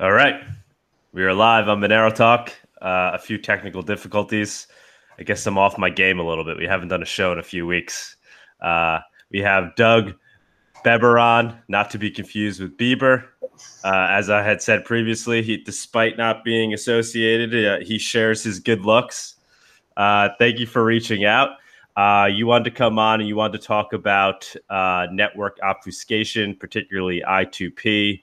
All right. We are live on Monero Talk. Uh, a few technical difficulties. I guess I'm off my game a little bit. We haven't done a show in a few weeks. Uh, we have Doug Beberon, not to be confused with Bieber. Uh, as I had said previously, he, despite not being associated, uh, he shares his good looks. Uh, thank you for reaching out. Uh, you wanted to come on and you wanted to talk about network obfuscation, particularly I2P.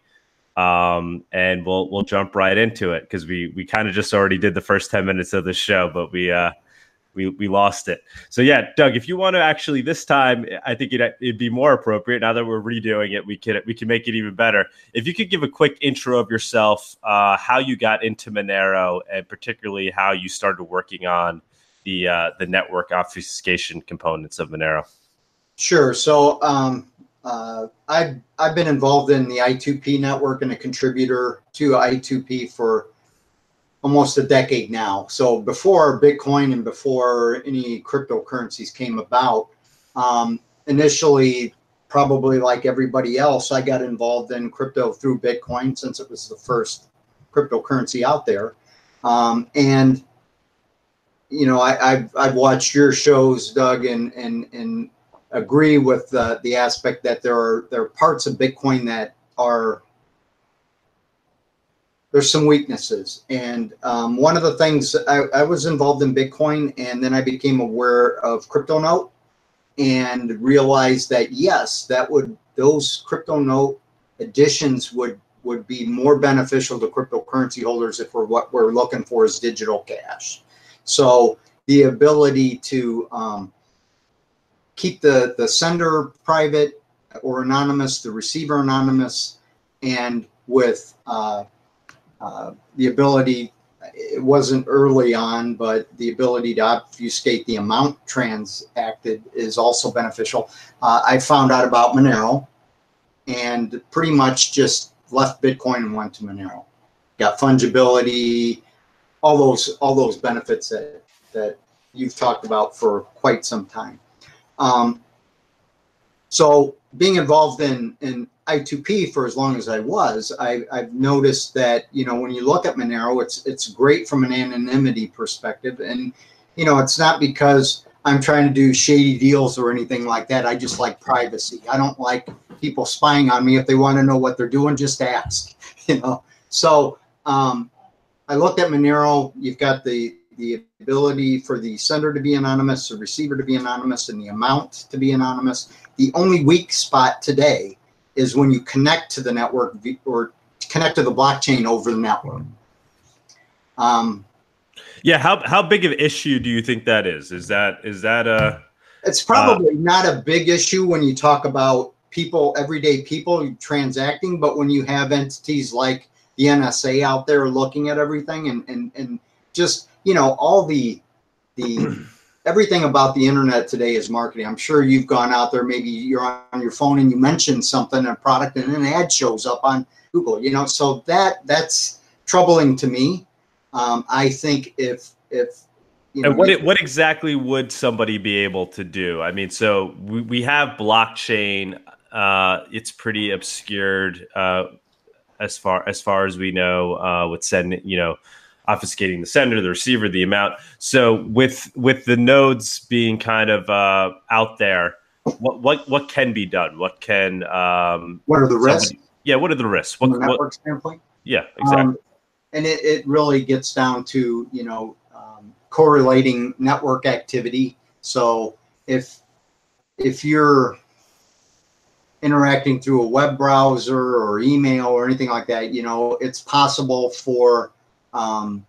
Um, and we'll we'll jump right into it because we we kind of just already did the first ten minutes of the show, but we uh, we we lost it. So yeah, Doug, if you want to actually this time, I think it'd, it'd be more appropriate now that we're redoing it. We can we can make it even better. If you could give a quick intro of yourself, uh, how you got into Monero, and particularly how you started working on the uh, the network obfuscation components of Monero. Sure. So um, uh, I've I've been involved in the I2P network and a contributor to I2P for almost a decade now. So before Bitcoin and before any cryptocurrencies came about, um, initially, probably like everybody else, I got involved in crypto through Bitcoin since it was the first cryptocurrency out there, um, and you know, I, have I've watched your shows, Doug, and and and agree with the the aspect that there are there are parts of Bitcoin that are there's some weaknesses. And um, one of the things I, I, was involved in Bitcoin, and then I became aware of CryptoNote, and realized that yes, that would those CryptoNote additions would would be more beneficial to cryptocurrency holders if we're what we're looking for is digital cash. So the ability to um, keep the, the sender private or anonymous, the receiver anonymous, and with uh, uh, the ability, it wasn't early on, but the ability to obfuscate the amount transacted is also beneficial. Uh, I found out about Monero and pretty much just left Bitcoin and went to Monero. Got fungibility, all those all those benefits that that you've talked about for quite some time. Um, so being involved in in I2P for as long as I was, I, have noticed that you know when you look at Monero, it's it's great from an anonymity perspective, and you know it's not because I'm trying to do shady deals or anything like that. I just like privacy. I don't like people spying on me. If they want to know what they're doing, just ask. You know. So um, I looked at Monero. You've got the the ability for the sender to be anonymous, the receiver to be anonymous, and the amount to be anonymous. The only weak spot today is when you connect to the network or connect to the blockchain over the network. Um, yeah, how how big of an issue do you think that is? Is that is that a? It's probably uh, not a big issue when you talk about people, everyday people transacting, but when you have entities like the NSA out there looking at everything and and and just you know all the the everything about the internet today is marketing. I'm sure you've gone out there, maybe you're on your phone and you mention something, a product, and an ad shows up on Google. You know, so that that's troubling to me. Um, I think if if you know, and what what exactly would somebody be able to do? I mean, so we, we have blockchain. Uh, it's pretty obscured. Uh, as far as far as we know, uh, with sending you know obfuscating the sender, the receiver, the amount. So with with the nodes being kind of uh, out there, what what what can be done? What can um, what are the risks? yeah, what are the risks? What, From the network what, standpoint. Yeah, exactly. Um, and it, it really gets down to you know um, correlating network activity. So if if you're interacting through a web browser or email or anything like that, you know, it's possible for um,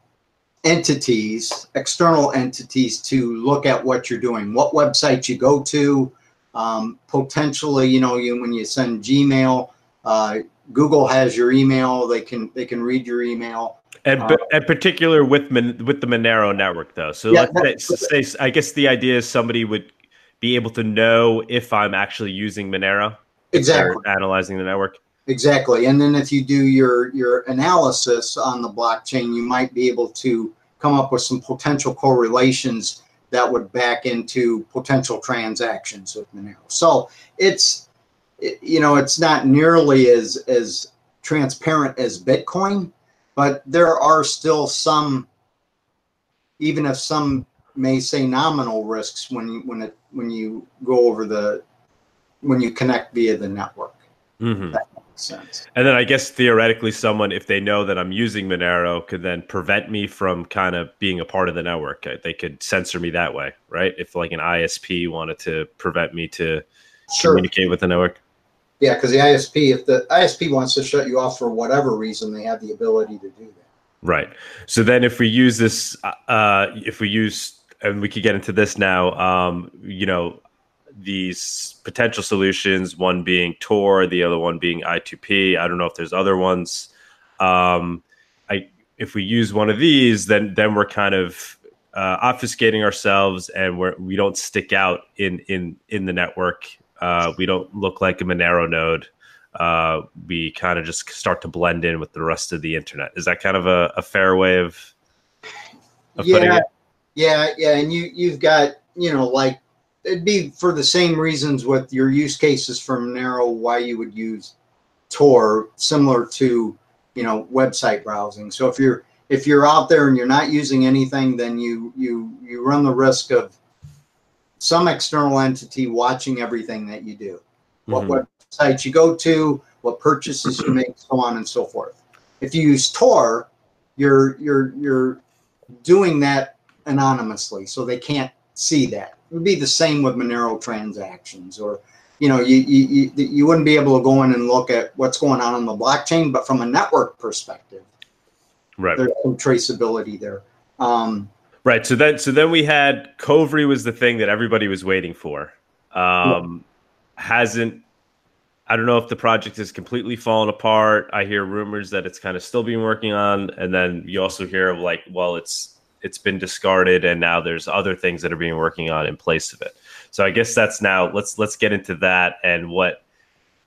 entities, external entities, to look at what you're doing, what websites you go to. Um, potentially, you know, you, when you send Gmail, uh, Google has your email. They can they can read your email. And uh, in particular with with the Monero network, though. So yeah, let's say, say, I guess the idea is somebody would be able to know if I'm actually using Monero exactly analyzing the network exactly and then if you do your your analysis on the blockchain you might be able to come up with some potential correlations that would back into potential transactions with Monero. So it's it, you know it's not nearly as as transparent as Bitcoin, but there are still some, even if some may say nominal risks when you when it when you go over the when you connect via the network. Mhm. That sense. And then I guess theoretically, someone, if they know that I'm using Monero, could then prevent me from kind of being a part of the network. Uh, They could censor me that way, right? If like an ISP wanted to prevent me to Sure. communicate with the network. Yeah, because the ISP, if the ISP wants to shut you off for whatever reason, they have the ability to do that. Right. So then, if we use this, uh, if we use, and we could get into this now, um, you know, these potential solutions, one being Tor, the other one being I2P. I don't know if there's other ones. Um, I, if we use one of these, then then we're kind of uh, obfuscating ourselves, and we're we don't stick out in in in the network. Uh, we don't look like a Monero node uh, we kind of just start to blend in with the rest of the internet. Is that kind of a, a fair way of, of putting yeah, it? yeah, yeah, and you you've got you know like it'd be for the same reasons with your use cases for Monero why you would use Tor, similar to you know website browsing. So if you're if you're out there and you're not using anything, then you you you run the risk of some external entity watching everything that you do. What Mhm. websites you go to, what purchases you make, so on and so forth. If you use Tor, you're you're you're doing that anonymously, so they can't see that. It would be the same with Monero transactions, or you know, you you you, you wouldn't be able to go in and look at what's going on on the blockchain, but from a network perspective, Right. there's some traceability there. Um, Right. So then, so then we had Kovri was the thing that everybody was waiting for. Um, Hasn't. I don't know if the project has completely fallen apart. I hear rumors that it's kind of still being working on, and then you also hear of like, well, it's it's been discarded, and now there's other things that are being working on in place of it. So I guess that's now let's let's get into that and what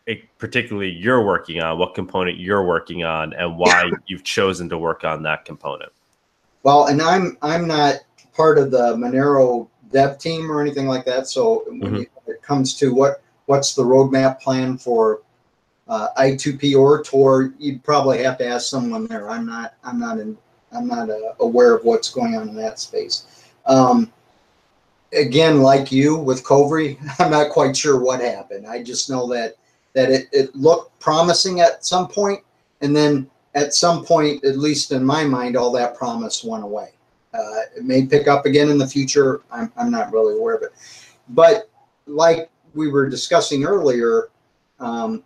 it, particularly you're working on, what component you're working on, and why you've chosen to work on that component. Well, and I'm I'm not part of the Monero dev team or anything like that. So when Mhm. it comes to what what's the roadmap plan for uh, I2P or Tor, you'd probably have to ask someone there. I'm not I'm not in I'm not uh, aware of what's going on in that space. Um, again, like you with Kovri, I'm not quite sure what happened. I just know that that it, it looked promising at some point, and then at some point, at least in my mind, all that promise went away. Uh, it may pick up again in the future. I'm, I'm not really aware of it. But like we were discussing earlier, um,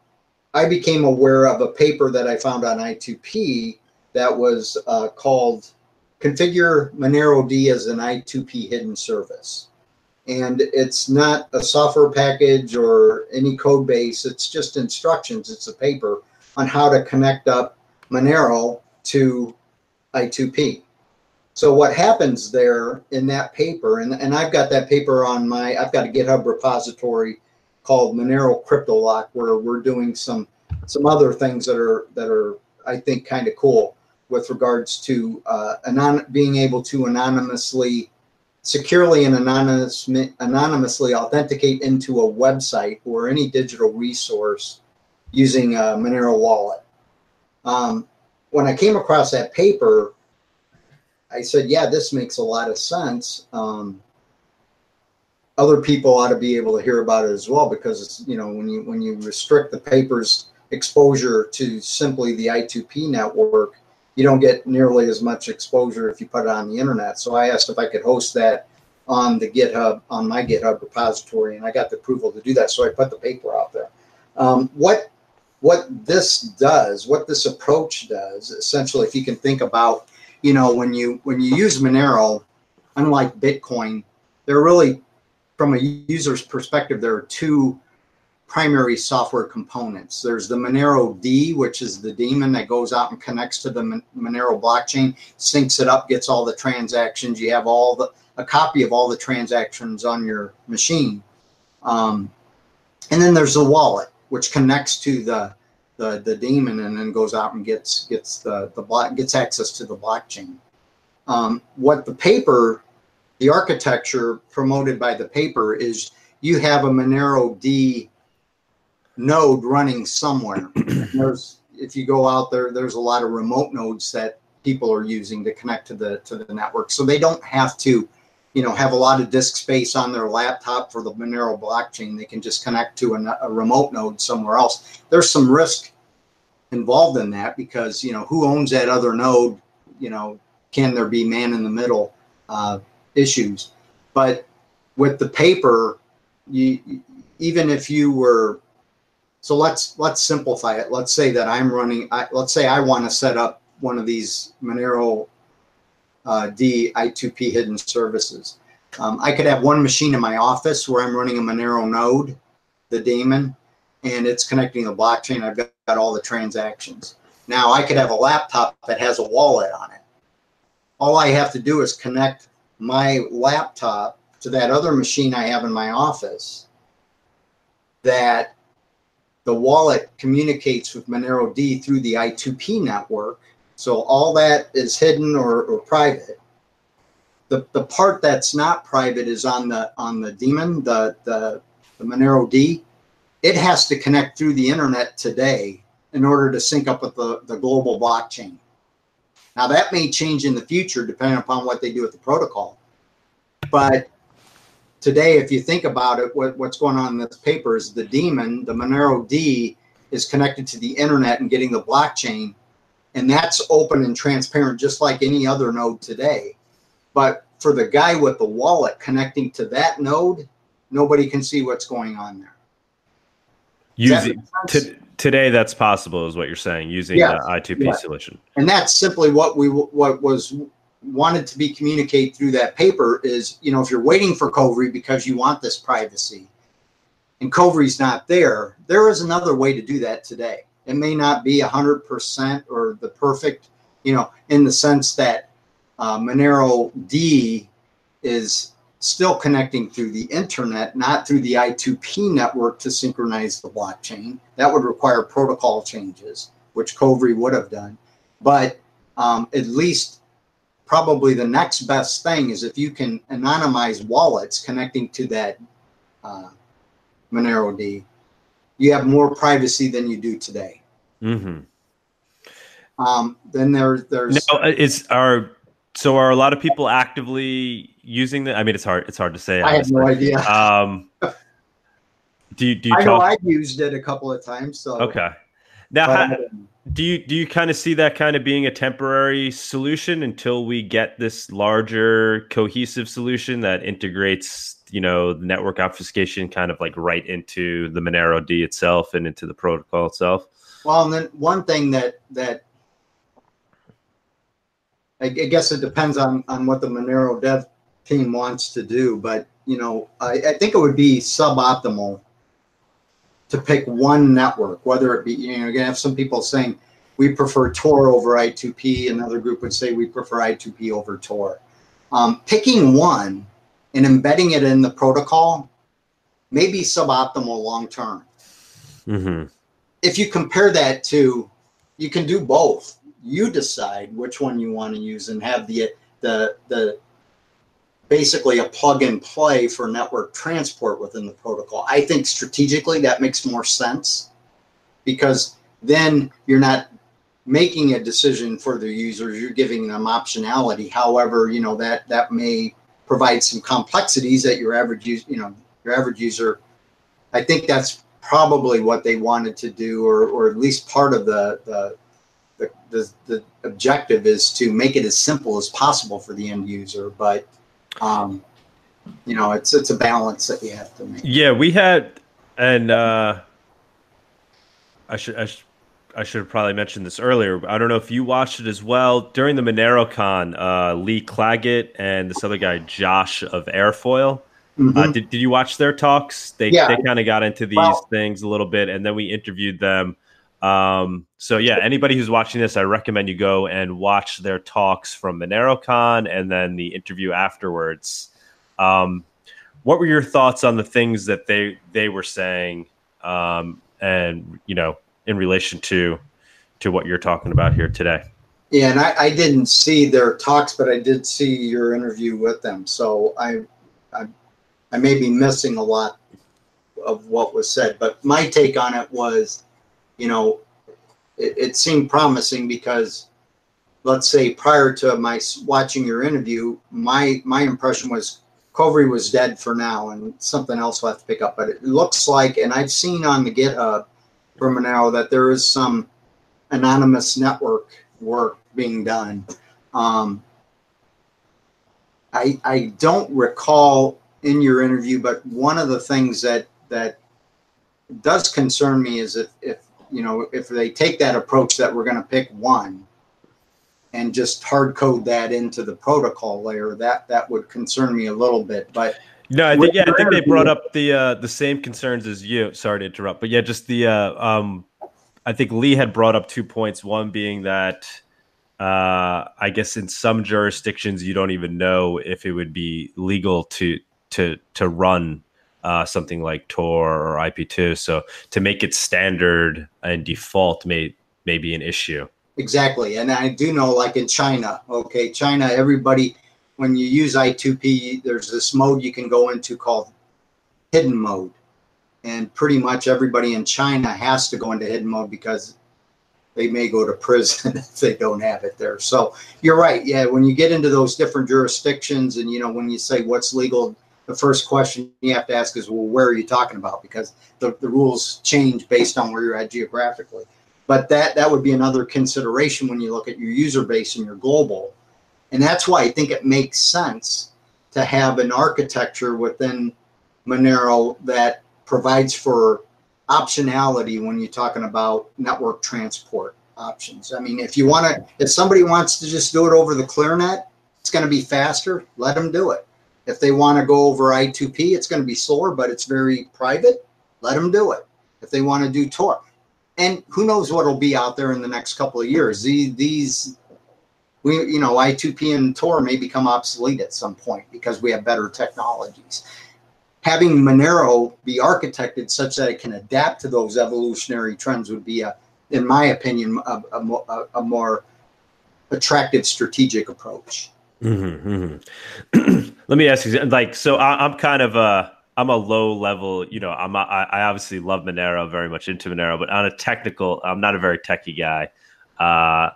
I became aware of a paper that I found on I2P that was uh, called Configure Monero D as an I2P hidden service. And it's not a software package or any code base, it's just instructions. It's a paper on how to connect up Monero to I2P. So what happens there in that paper, and, and I've got that paper on my, I've got a GitHub repository called Monero CryptoLock where we're doing some some other things that are that are I think kind of cool with regards to uh, anon- being able to anonymously, securely and anonymous, anonymously authenticate into a website or any digital resource using a Monero wallet. Um, when I came across that paper, I said, "Yeah, this makes a lot of sense." Um, other people ought to be able to hear about it as well because you know when you when you restrict the paper's exposure to simply the I2P network, you don't get nearly as much exposure if you put it on the internet. So I asked if I could host that on the GitHub on my GitHub repository, and I got the approval to do that. So I put the paper out there. Um, what what this does, what this approach does, essentially, if you can think about, you know, when you when you use Monero, unlike Bitcoin, they're really from a user's perspective, there are two primary software components. There's the Monero D, which is the daemon that goes out and connects to the Monero blockchain, syncs it up, gets all the transactions. You have all the a copy of all the transactions on your machine. Um, and then there's the wallet, which connects to the the, the daemon and then goes out and gets gets the the block gets access to the blockchain. Um, what the paper the architecture promoted by the paper is you have a Monero D node running somewhere. there's if you go out there, there's a lot of remote nodes that people are using to connect to the to the network, so they don't have to, you know, have a lot of disk space on their laptop for the Monero blockchain. They can just connect to a, a remote node somewhere else. There's some risk involved in that because you know who owns that other node. You know, can there be man in the middle uh, issues? But with the paper, you even if you were so let's let's simplify it. Let's say that I'm running. I, let's say I want to set up one of these Monero uh, D I2P hidden services. Um, I could have one machine in my office where I'm running a Monero node, the daemon, and it's connecting the blockchain. I've got, got all the transactions. Now I could have a laptop that has a wallet on it. All I have to do is connect my laptop to that other machine I have in my office that the wallet communicates with Monero D through the I2P network. So all that is hidden or, or private. The, the part that's not private is on the on the daemon, the, the, the Monero D. It has to connect through the internet today in order to sync up with the, the global blockchain. Now that may change in the future depending upon what they do with the protocol. But today, if you think about it, what, what's going on in this paper is the daemon, the Monero D, is connected to the internet and getting the blockchain. And that's open and transparent, just like any other node today. But for the guy with the wallet connecting to that node, nobody can see what's going on there. Using today, that's possible, is what you're saying, using yes. the I2P yes. solution. And that's simply what we what was wanted to be communicated through that paper is, you know, if you're waiting for Kovri because you want this privacy and Kovri's not there, there is another way to do that today. It may not be 100% or the perfect, you know, in the sense that uh, Monero D is still connecting through the internet, not through the I2P network to synchronize the blockchain. That would require protocol changes, which Kovri would have done. But um, at least probably the next best thing is if you can anonymize wallets connecting to that uh, Monero D, you have more privacy than you do today. Mm-hmm. Um, then there, there's now uh, is are so are a lot of people actively using the? I mean, it's hard. It's hard to say. I have no idea. Um, do you do you? I talk- know I've used it a couple of times. So okay. Now, how, do you do you kind of see that kind of being a temporary solution until we get this larger cohesive solution that integrates you know network obfuscation kind of like right into the monero d itself and into the protocol itself? Well and then one thing that that i, I guess it depends on on what the monero dev team wants to do but you know i, I think it would be suboptimal to pick one network, whether it be, you know, you're going to have some people saying we prefer Tor over I2P. Another group would say we prefer I2P over Tor. Um, picking one and embedding it in the protocol may be suboptimal long term. Mm-hmm. If you compare that to, you can do both. You decide which one you want to use and have the the the basically a plug and play for network transport within the protocol. I think strategically that makes more sense because then you're not making a decision for the users, you're giving them optionality. However, you know that that may provide some complexities that your average user, you know, your average user. I think that's probably what they wanted to do, or or at least part of the the the, the, the objective is to make it as simple as possible for the end user. But um, you know, it's it's a balance that you have to make. Yeah, we had, and uh, I should I, sh- I should have probably mentioned this earlier. I don't know if you watched it as well during the MoneroKon. Uh, Lee Clagett and this other guy Josh of Airfoil. Mm-hmm. Uh, did, did you watch their talks? They yeah. they kind of got into these well, things a little bit, and then we interviewed them. Um, so yeah, anybody who's watching this, I recommend you go and watch their talks from MoneroKon and then the interview afterwards. Um, what were your thoughts on the things that they they were saying, um, and you know, in relation to to what you're talking about here today? Yeah, and I, I didn't see their talks, but I did see your interview with them. So I, I, I may be missing a lot of what was said, but my take on it was you know, it, it seemed promising because let's say prior to my watching your interview, my my impression was Kovri was dead for now, and something else will have to pick up. But it looks like, and I've seen on the GitHub for Monero that there is some anonymous network work being done. Um, I I don't recall in your interview, but one of the things that that does concern me is if if you know if they take that approach that we're going to pick one and just hard code that into the protocol layer, that that would concern me a little bit. But no, I think yeah, I think they brought up the uh, the same concerns as you. Sorry to interrupt, but yeah, just the uh, um, I think Lee had brought up two points. One being that uh, I guess in some jurisdictions you don't even know if it would be legal to to to run uh, something like Tor or IP2. So to make it standard and default may may be an issue. Exactly. And I do know, like in China, okay, China, everybody, when you use I2P, there's this mode you can go into called hidden mode. And pretty much everybody in China has to go into hidden mode because they may go to prison if they don't have it there. So you're right. Yeah. When you get into those different jurisdictions and, you know, when you say what's legal, the first question you have to ask is, well, where are you talking about? Because the, the rules change based on where you're at geographically. But that that would be another consideration when you look at your user base and your global. And that's why I think it makes sense to have an architecture within Monero that provides for optionality when you're talking about network transport options. I mean, if you want to, if somebody wants to just do it over the ClearNet, it's going to be faster. Let them do it. If they want to go over I2P, it's going to be slower, but it's very private. Let them do it. If they want to do Tor, and who knows what will be out there in the next couple of years. These, these we, you know, I2P and Tor may become obsolete at some point because we have better technologies. Having Monero be architected such that it can adapt to those evolutionary trends would be, a, in my opinion, a, a, a more attractive strategic approach. Mm-hmm, mm-hmm. Let me ask you, like, so I, am kind of a I'm a low level, you know, I'm a, I obviously love Monero, very much into Monero, but on a technical, I'm not a very techie guy. Uh,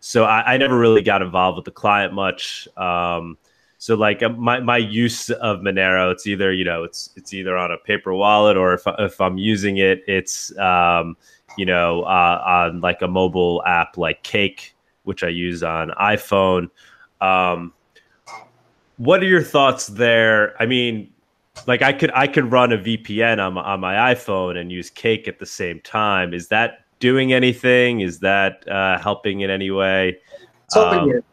so I, I, never really got involved with the client much. Um, so like uh, my, my use of Monero, it's either, you know, it's, it's either on a paper wallet or if, if I'm using it, it's, um, you know, uh, on like a mobile app like Cake, which I use on iPhone. Um, what are your thoughts there? I mean, like I could I could run a VPN on my, on my iPhone and use Cake at the same time. Is that doing anything? Is that uh, helping in any way? It's helping um, you.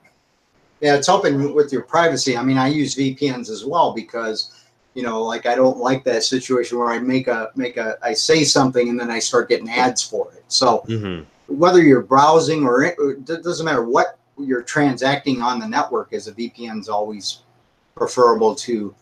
Yeah, it's helping with your privacy. I mean, I use VPNs as well because you know, like I don't like that situation where I make a make a I say something and then I start getting ads for it. So mm-hmm. whether you're browsing or it, it doesn't matter what you're transacting on the network, as a VPN is always preferable to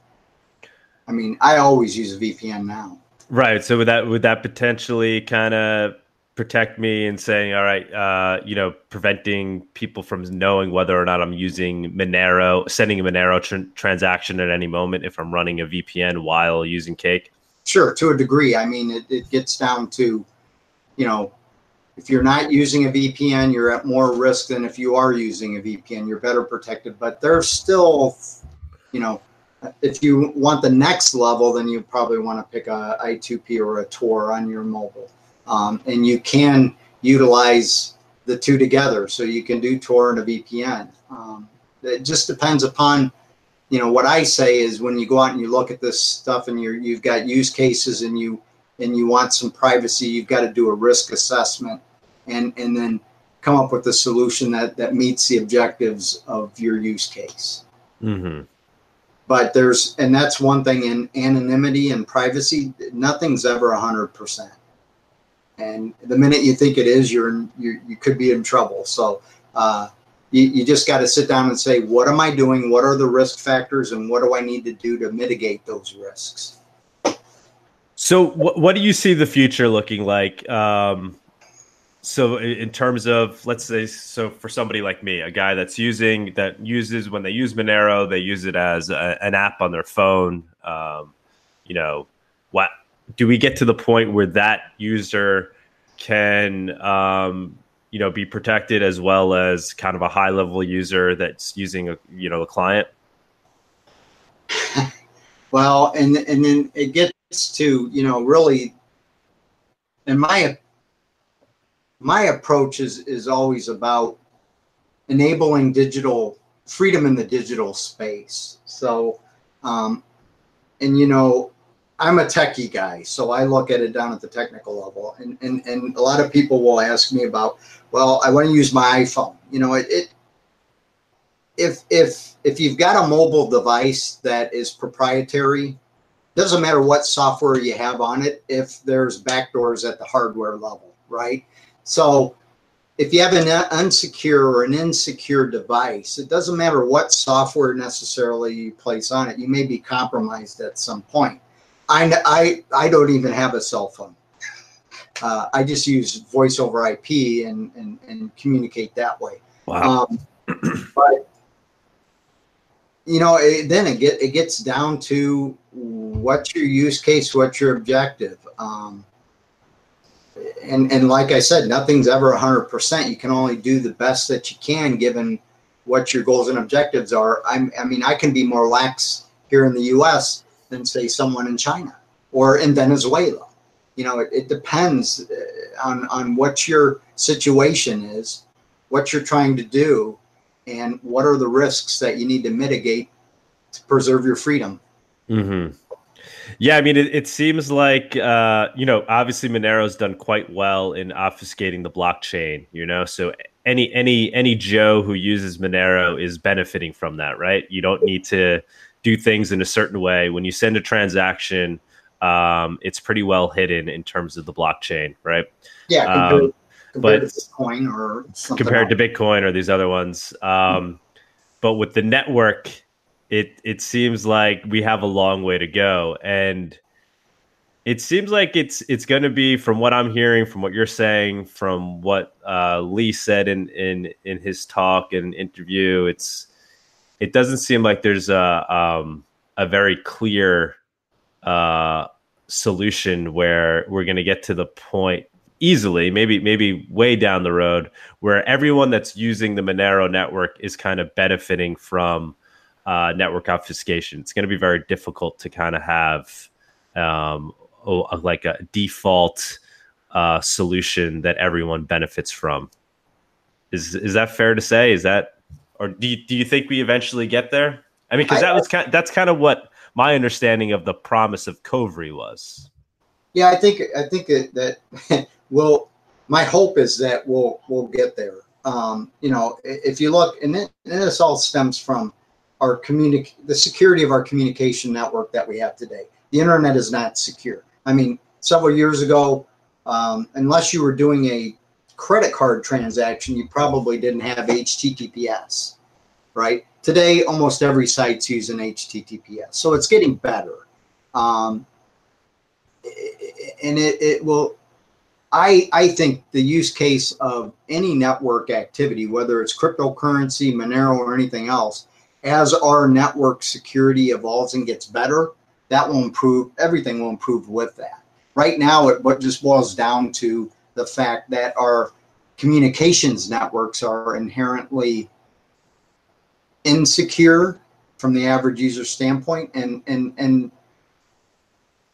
I mean, I always use a VPN now. Right. So would that would that potentially kind of protect me and saying, all right, uh, you know, preventing people from knowing whether or not I'm using Monero, sending a Monero tr- transaction at any moment if I'm running a VPN while using Cake? Sure, to a degree. I mean, it, it gets down to, you know, if you're not using a VPN, you're at more risk than if you are using a VPN. You're better protected, but there's still, you know, if you want the next level, then you probably want to pick a I2P or a Tor on your mobile. Um, and you can utilize the two together. So you can do Tor and a VPN. Um, it just depends upon, you know, what I say is when you go out and you look at this stuff and you're, you've got use cases and you, and you want some privacy, you've got to do a risk assessment and, and then come up with a solution that, that meets the objectives of your use case. Mm-hmm. But there's and that's one thing in anonymity and privacy nothing's ever 100% and the minute you think it is you're in, you, you could be in trouble. So uh, you, you just got to sit down and say what am i doing? What are the risk factors? And what do i need to do to mitigate those risks? So what, what do you see the future looking like? Um, so in terms of let's say so for somebody like me a guy that's using that uses when they use monero they use it as a, an app on their phone um, you know what do we get to the point where that user can um, you know be protected as well as kind of a high level user that's using a you know a client? Well and and then it gets to you know really in my my approach is is always about enabling digital freedom in the digital space so um and you know I'm a techie guy, so I look at it down at the technical level. And, and, and a lot of people will ask me about, well, I want to use my iPhone. You know, it, it if if if you've got a mobile device that is proprietary, doesn't matter what software you have on it if there's backdoors at the hardware level, right? So if you have an unsecure or an insecure device, it doesn't matter what software necessarily you place on it, you may be compromised at some point. I, I, I don't even have a cell phone. Uh, I just use voice over IP and, and, and communicate that way. Wow. Um, but you know, it, then it get it gets down to what's your use case, what's your objective. Um, and and like I said, nothing's ever hundred percent. You can only do the best that you can given what your goals and objectives are. I'm, I mean, I can be more lax here in the U.S than say someone in China or in Venezuela. You know, it, it depends uh, on on what your situation is, what you're trying to do, and what are the risks that you need to mitigate to preserve your freedom. Mm-hmm. Yeah, I mean, it, it seems like uh, you know, obviously Monero's done quite well in obfuscating the blockchain. You know, so any any any Joe who uses Monero is benefiting from that, right? You don't need to do things in a certain way. When you send a transaction, um, it's pretty well hidden in terms of the blockchain, right? Yeah, compared, um, compared but to Bitcoin or compared else. to Bitcoin or these other ones. Um, mm-hmm. But with the network, it it seems like we have a long way to go, and it seems like it's it's going to be from what I'm hearing, from what you're saying, from what uh, Lee said in in in his talk and interview. It's it doesn't seem like there's a um, a very clear uh, solution where we're going to get to the point easily, maybe maybe way down the road, where everyone that's using the Monero network is kind of benefiting from uh, network obfuscation. It's going to be very difficult to kind of have um, like a default uh, solution that everyone benefits from. Is is that fair to say? Is that or do you, do you think we eventually get there? I mean, because that was kind of, that's kind of what my understanding of the promise of Kovri was. Yeah, I think I think that, that will. My hope is that we'll we'll get there. Um, you know, if you look, and, it, and this all stems from our communic the security of our communication network that we have today. The internet is not secure. I mean, several years ago, um, unless you were doing a credit card transaction, you probably didn't have HTTPS, right? Today, almost every site's using HTTPS, so it's getting better. Um, and it, it will, I, I think the use case of any network activity, whether it's cryptocurrency, Monero, or anything else, as our network security evolves and gets better, that will improve. Everything will improve with that. Right now, it what just boils down to the fact that our communications networks are inherently insecure from the average user standpoint and and and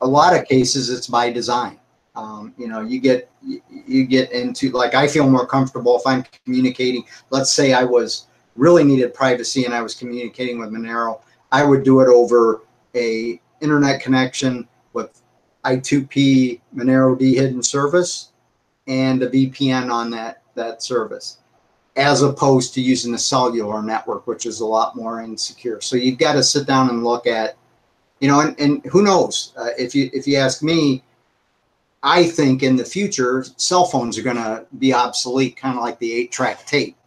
a lot of cases it's by design um, you know you get you get into like i feel more comfortable if i'm communicating let's say i was really needed privacy and i was communicating with monero i would do it over a internet connection with i2p monero d hidden service and a VPN on that that service, as opposed to using a cellular network, which is a lot more insecure. So you've got to sit down and look at, you know, and, and who knows? Uh, if you if you ask me, I think in the future cell phones are going to be obsolete, kind of like the eight-track tape.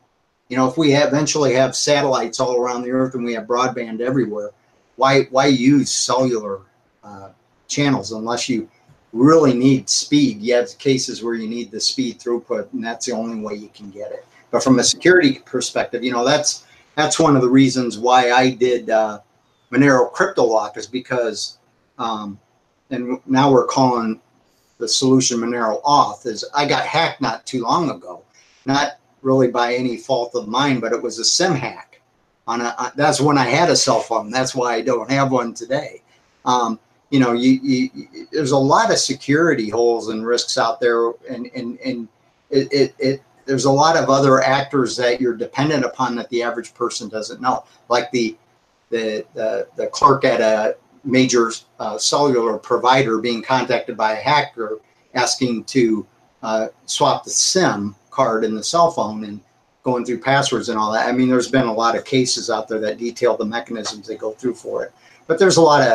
You know, if we eventually have satellites all around the earth and we have broadband everywhere, why why use cellular uh, channels unless you really need speed. You have cases where you need the speed throughput, and that's the only way you can get it. But from a security perspective, you know that's that's one of the reasons why I did uh, Monero Crypto Lock is because, um, and now we're calling the solution Monero Auth is I got hacked not too long ago, not really by any fault of mine, but it was a sim hack. On a, that's when I had a cell phone. That's why I don't have one today. Um, you know, you, you, there's a lot of security holes and risks out there, and and and it, it, it there's a lot of other actors that you're dependent upon that the average person doesn't know, like the the the, the clerk at a major uh, cellular provider being contacted by a hacker asking to uh, swap the SIM card in the cell phone and going through passwords and all that. I mean, there's been a lot of cases out there that detail the mechanisms they go through for it, but there's a lot of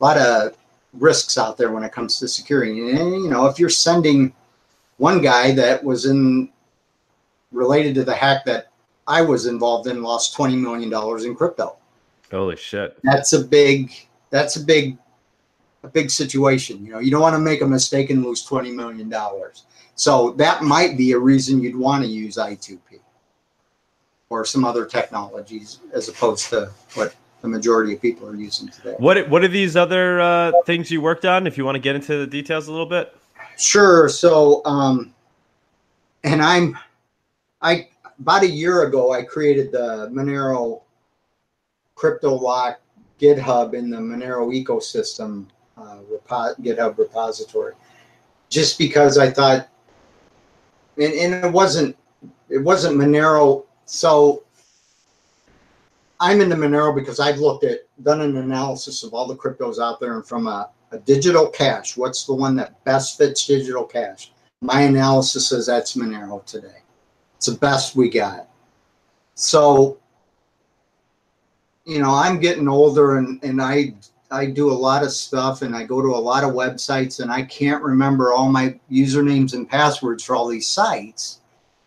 a lot of risks out there when it comes to security. And you know, if you're sending one guy that was in related to the hack that I was involved in lost twenty million dollars in crypto. Holy shit! That's a big. That's a big, a big situation. You know, you don't want to make a mistake and lose twenty million dollars. So that might be a reason you'd want to use I2P or some other technologies as opposed to what the majority of people are using today. What What are these other uh, things you worked on? If you want to get into the details a little bit. Sure. So, um, and I'm, I about a year ago I created the Monero Crypto Lock GitHub in the Monero ecosystem uh, repo- GitHub repository, just because I thought, and, and it wasn't it wasn't Monero. So I'm into Monero because I've looked at, done an analysis of all the cryptos out there, and from a, a digital cash, what's the one that best fits digital cash? My analysis says that's Monero today. It's the best we got. So, you know, I'm getting older, and and I I do a lot of stuff, and I go to a lot of websites, and I can't remember all my usernames and passwords for all these sites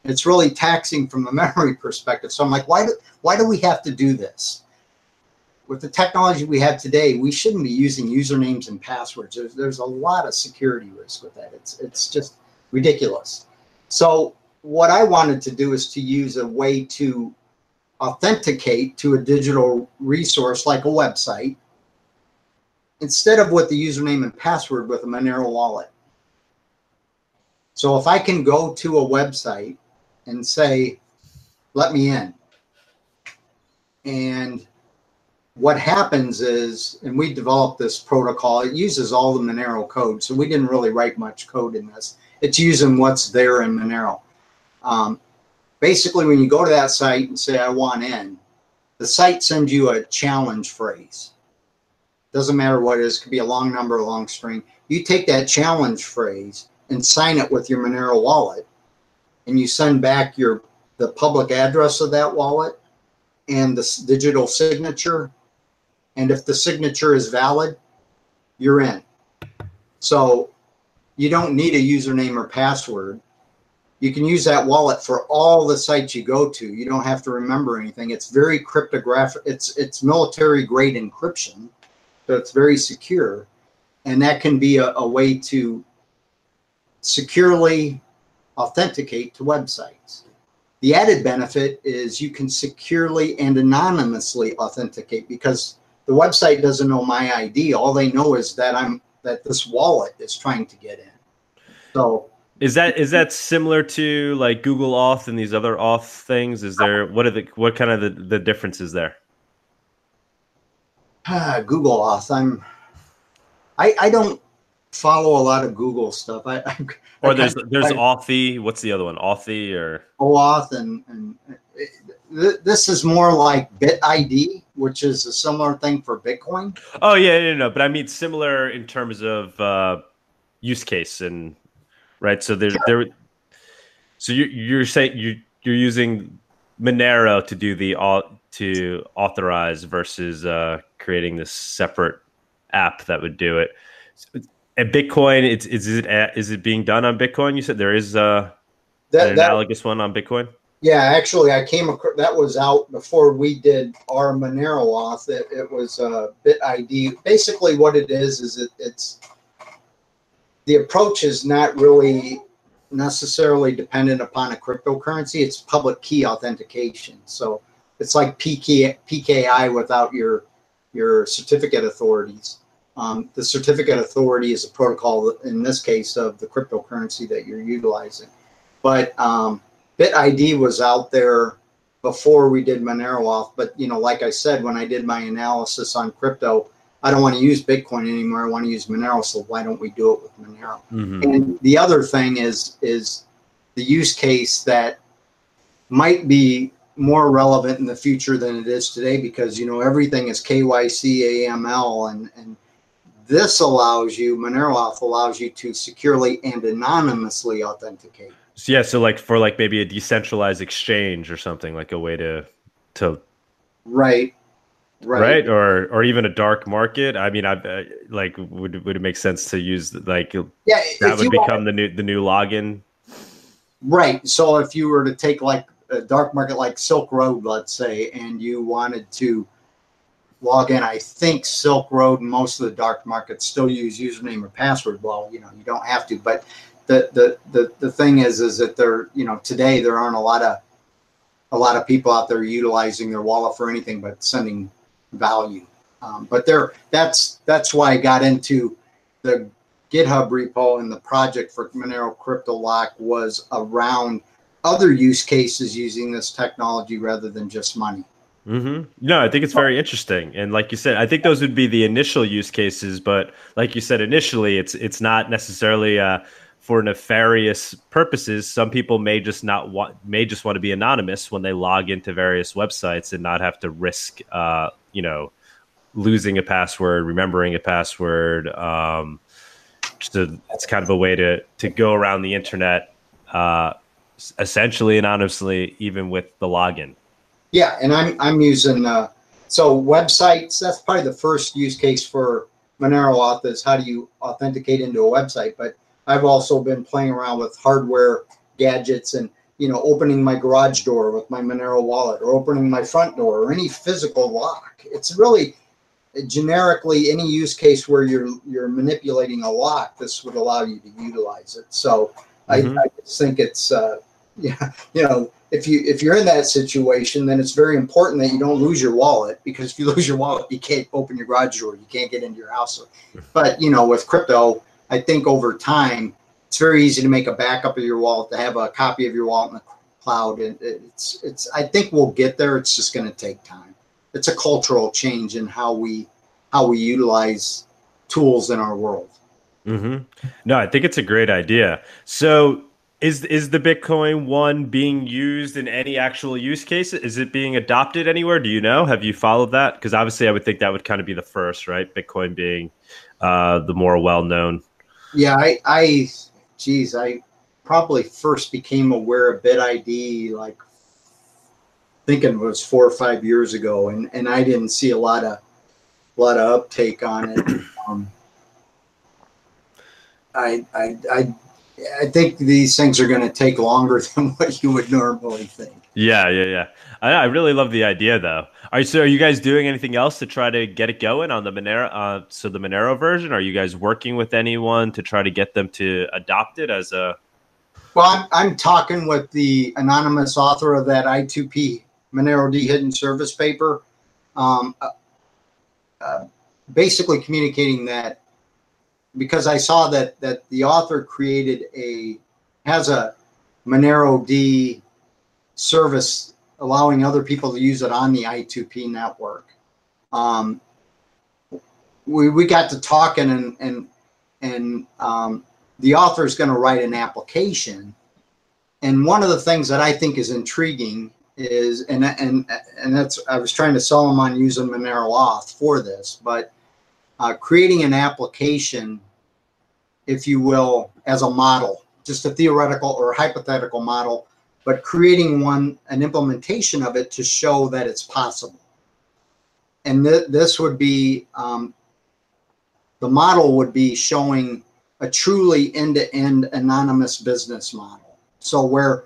it's really taxing from a memory perspective. So I'm like, why do why do we have to do this? With the technology we have today, we shouldn't be using usernames and passwords. There's, there's a lot of security risk with that. It's it's just ridiculous. So what I wanted to do is to use a way to authenticate to a digital resource like a website instead of with the username and password with a Monero wallet. So if I can go to a website and say, let me in. And what happens is, and we developed this protocol, it uses all the Monero code. So we didn't really write much code in this. It's using what's there in Monero. Um, basically, when you go to that site and say, I want in, the site sends you a challenge phrase. Doesn't matter what it is, it could be a long number, a long string. You take that challenge phrase and sign it with your Monero wallet and you send back your the public address of that wallet and the digital signature and if the signature is valid you're in. So you don't need a username or password. You can use that wallet for all the sites you go to. You don't have to remember anything. It's very cryptographic it's it's military grade encryption it's very secure and that can be a, a way to securely authenticate to websites. The added benefit is you can securely and anonymously authenticate because the website doesn't know my ID. All they know is that I'm that this wallet is trying to get in. So is that is that similar to like Google Auth and these other auth things? Is there what are the what kind of the, the differences there? Ah, Google Auth. I'm I I don't follow a lot of Google stuff. I, I or there's there's Authy. What's the other one? Authy or OAuth, and and it, this is more like BitID, which is a similar thing for Bitcoin. Oh yeah, no, no, but I mean similar in terms of uh, use case and right. So there, sure. there. So you you're saying you you're using Monero to do the to authorize versus uh, creating this separate app that would do it at Bitcoin, it's is it is it being done on Bitcoin? You said there is uh, that, an analogous one on Bitcoin. Yeah, actually, I came across that was out before we did our Monero auth. It, it was uh, BitID. Basically, what it is is it, it's the approach is not really necessarily dependent upon a cryptocurrency. It's public key authentication. So it's like PK, PKI without your your certificate authorities. Um, the certificate authority is a protocol, in this case, of the cryptocurrency that you're utilizing. But um, BitID was out there before we did Monero auth. but you know, like I said, when I did my analysis on crypto, I don't want to use Bitcoin anymore. I want to use Monero. So why don't we do it with Monero? Mm-hmm. And the other thing is is the use case that might be more relevant in the future than it is today because you know everything is KYC, AML, and and this allows you Monero Auth allows you to securely and anonymously authenticate. So yeah, so like for like maybe a decentralized exchange or something like a way to to right right, right? or or even a dark market i mean i uh, like would would it make sense to use like yeah that would become want, the new the new login right so if you were to take like a dark market like silk road let's say and you wanted to log in i think silk road and most of the dark markets still use username or password well you know you don't have to but the the the, the thing is is that there you know today there aren't a lot of a lot of people out there utilizing their wallet for anything but sending value. Um, but there, that's that's why I got into the GitHub repo and the project for Monero Crypto Lock was around other use cases using this technology rather than just money. Mm-hmm. No, I think it's very interesting, and like you said, I think those would be the initial use cases. But like you said, initially, it's it's not necessarily uh, for nefarious purposes. Some people may just not want may just want to be anonymous when they log into various websites and not have to risk uh, you know, losing a password, remembering a password. Um, just a, it's kind of a way to to go around the internet, uh, essentially anonymously, even with the login. Yeah, and I'm I'm using uh, so websites. That's probably the first use case for Monero Auth is how do you authenticate into a website. But I've also been playing around with hardware gadgets and you know, opening my garage door with my Monero wallet or opening my front door or any physical lock. It's really generically any use case where you're you're manipulating a lock. This would allow you to utilize it. So mm-hmm. I, I just think it's uh, yeah, you know, if you if you're in that situation, then it's very important that you don't lose your wallet because if you lose your wallet, you can't open your garage door, you can't get into your house. But you know, with crypto, I think over time it's very easy to make a backup of your wallet, to have a copy of your wallet in the cloud. And it's, it's, I think we'll get there. It's just going to take time. It's a cultural change in how we, how we utilize tools in our world. Mm-hmm. No, I think it's a great idea. So is is the Bitcoin one being used in any actual use case? Is it being adopted anywhere? Do you know? Have you followed that? Because obviously, I would think that would kind of be the first, right? Bitcoin being uh, the more well known. Yeah, I, I geez, I probably first became aware of BitID like thinking it was four or five years ago, and and I didn't see a lot of a lot of uptake on it. Um, I I I I think these things are going to take longer than what you would normally think. Yeah, yeah, yeah. I, I really love the idea, though. All right, so? Are you guys doing anything else to try to get it going on the Monero? Uh, so the Monero version. Are you guys working with anyone to try to get them to adopt it as a? Well, I'm, I'm talking with the anonymous author of that I2P monerod hidden service paper. Um, uh, uh, basically communicating that because I saw that that the author created a has a monerod service allowing other people to use it on the I2P network. Um, we, we got to talking and, and, and um, the author is going to write an application. And one of the things that I think is intriguing is, and, and, and that's, I was trying to sell him on using Monero Auth for this, but uh, creating an application, if you will, as a model, just a theoretical or hypothetical model but creating one, an implementation of it to show that it's possible. And th- this would be, um, the model would be showing a truly end-to-end anonymous business model. So where,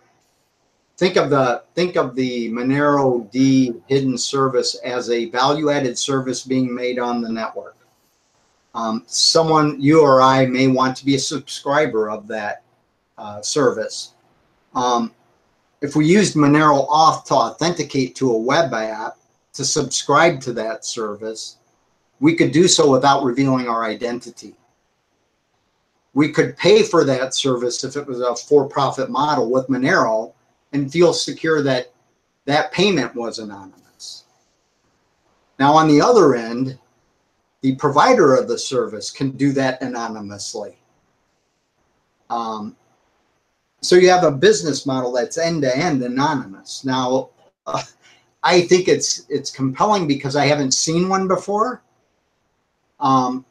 think of the think of the monerod hidden service as a value-added service being made on the network. Um, someone, you or I, may want to be a subscriber of that uh, service. Um, if we used Monero Auth to authenticate to a web app to subscribe to that service, we could do so without revealing our identity. We could pay for that service if it was a for-profit model with Monero, and feel secure that that payment was anonymous. Now, on the other end, the provider of the service can do that anonymously. Um, so you have a business model that's end to end anonymous. Now, uh, I think it's it's compelling because I haven't seen one before. Um,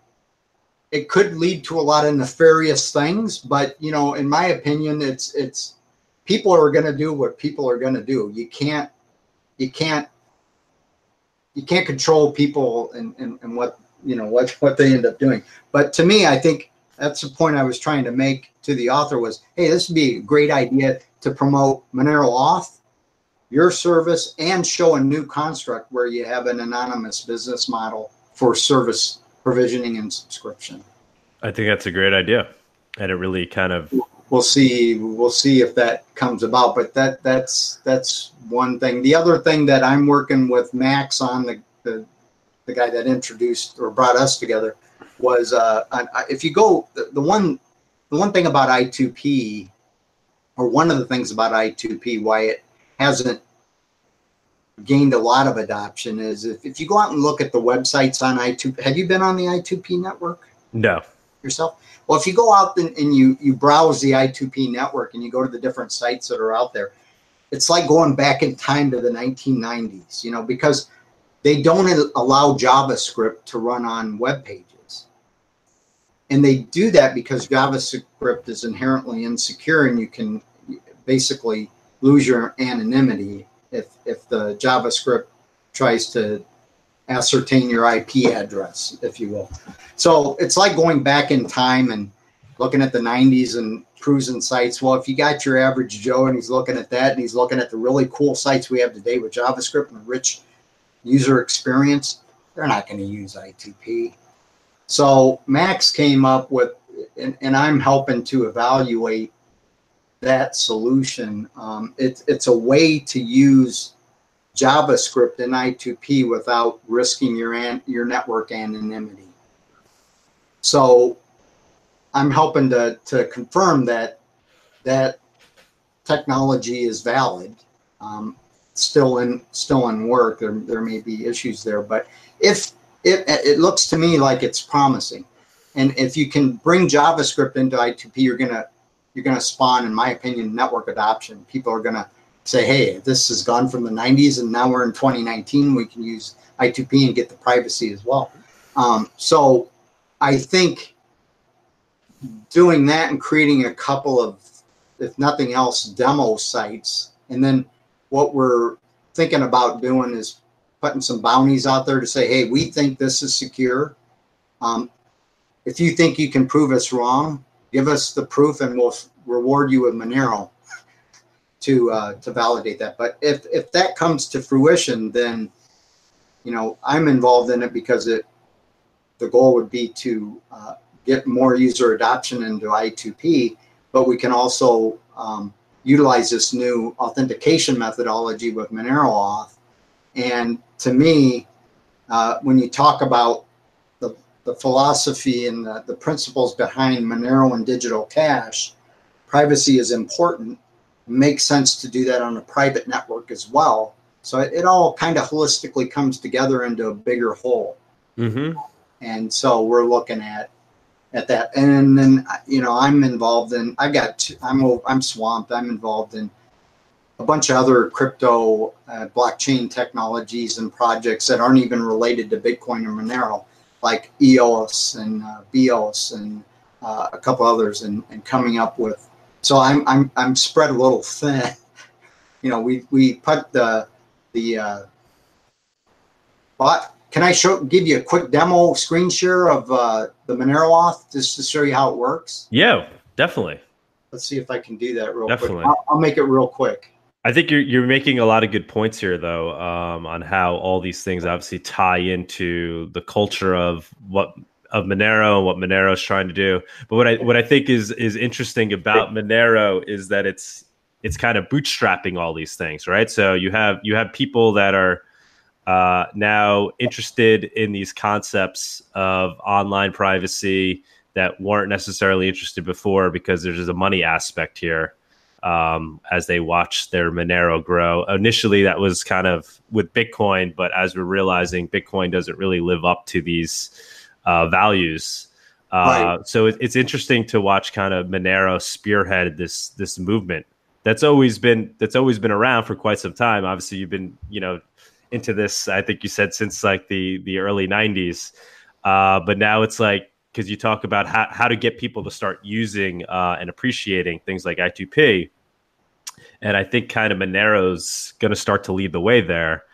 it could lead to a lot of nefarious things, but you know, in my opinion, it's it's people are going to do what people are going to do. You can't you can't you can't control people and, and, and what you know what what they end up doing. But to me, I think that's the point I was trying to make to the author was, hey, this would be a great idea to promote Monero Auth, your service, and show a new construct where you have an anonymous business model for service provisioning and subscription. I think that's a great idea, and it really kind of we'll see we'll see if that comes about but that that's that's one thing the other thing that i'm working with max on the the, the guy that introduced or brought us together was uh, if you go the, the one the one thing about i2p or one of the things about i2p why it hasn't gained a lot of adoption is if, if you go out and look at the websites on i2 have you been on the i2p network no. yourself? Well if you go out and, and you you browse the i2p network and you go to the different sites that are out there it's like going back in time to the 1990s you know because they don't allow javascript to run on web pages and they do that because javascript is inherently insecure and you can basically lose your anonymity if if the javascript tries to ascertain your ip address if you will so it's like going back in time and looking at the 90s and cruising sites. Well, if you got your average Joe and he's looking at that and he's looking at the really cool sites we have today with JavaScript and rich user experience, they're not going to use I2P. So Max came up with, and, and I'm helping to evaluate that solution. Um, it, it's a way to use JavaScript in I2P without risking your an, your network anonymity. So I'm helping to, to confirm that that technology is valid. Um, still in still in work. There, there may be issues there, but if it, it looks to me like it's promising, and if you can bring JavaScript into I2P, you're gonna you're gonna spawn, in my opinion, network adoption. People are gonna say, "Hey, this has gone from the 90s, and now we're in 2019. We can use I2P and get the privacy as well." Um, so I think doing that and creating a couple of, if nothing else, demo sites, and then what we're thinking about doing is putting some bounties out there to say, hey, we think this is secure. Um, if you think you can prove us wrong, give us the proof and we'll reward you with Monero to uh, to validate that. But if if that comes to fruition, then you know I'm involved in it because it the goal would be to uh, get more user adoption into I2P, but we can also um, utilize this new authentication methodology with Monero Auth. And to me, uh, when you talk about the, the philosophy and the, the principles behind Monero and digital cash, privacy is important. It makes sense to do that on a private network as well. So it, it all kind of holistically comes together into a bigger whole. Mm-hmm and so we're looking at at that. And then you know i'm involved in I've got two, i'm i'm swamped. I'm involved in a bunch of other crypto uh, blockchain technologies and projects that aren't even related to bitcoin or monero like eos and uh, bios and uh, a couple others and, and coming up with. So i'm i'm i'm spread a little thin. You know we we put the the uh, can I show give you a quick demo screen share of uh, the Monero auth just to show you how it works? Yeah, definitely. Let's see if I can do that real definitely. quick. I'll, I'll make it real quick. I think you're you're making a lot of good points here, though, um, on how all these things obviously tie into the culture of what of Monero and what Monero is trying to do. But what I what I think is is interesting about Monero is that it's it's kind of bootstrapping all these things, right? So you have you have people that are uh, now interested in these concepts of online privacy that weren't necessarily interested before because there's a money aspect here. um, as they watch their Monero grow. Initially, that was kind of with Bitcoin, but as we're realizing, Bitcoin doesn't really live up to these uh, values. Uh, right. So it, it's interesting to watch kind of Monero spearhead this this movement that's always been that's always been around for quite some time. Obviously, you've been you know into this. I think you said since like the the early '90s, uh, but now it's like because you talk about how, how to get people to start using uh, and appreciating things like I2P. And I think kind of Monero's going to start to lead the way there.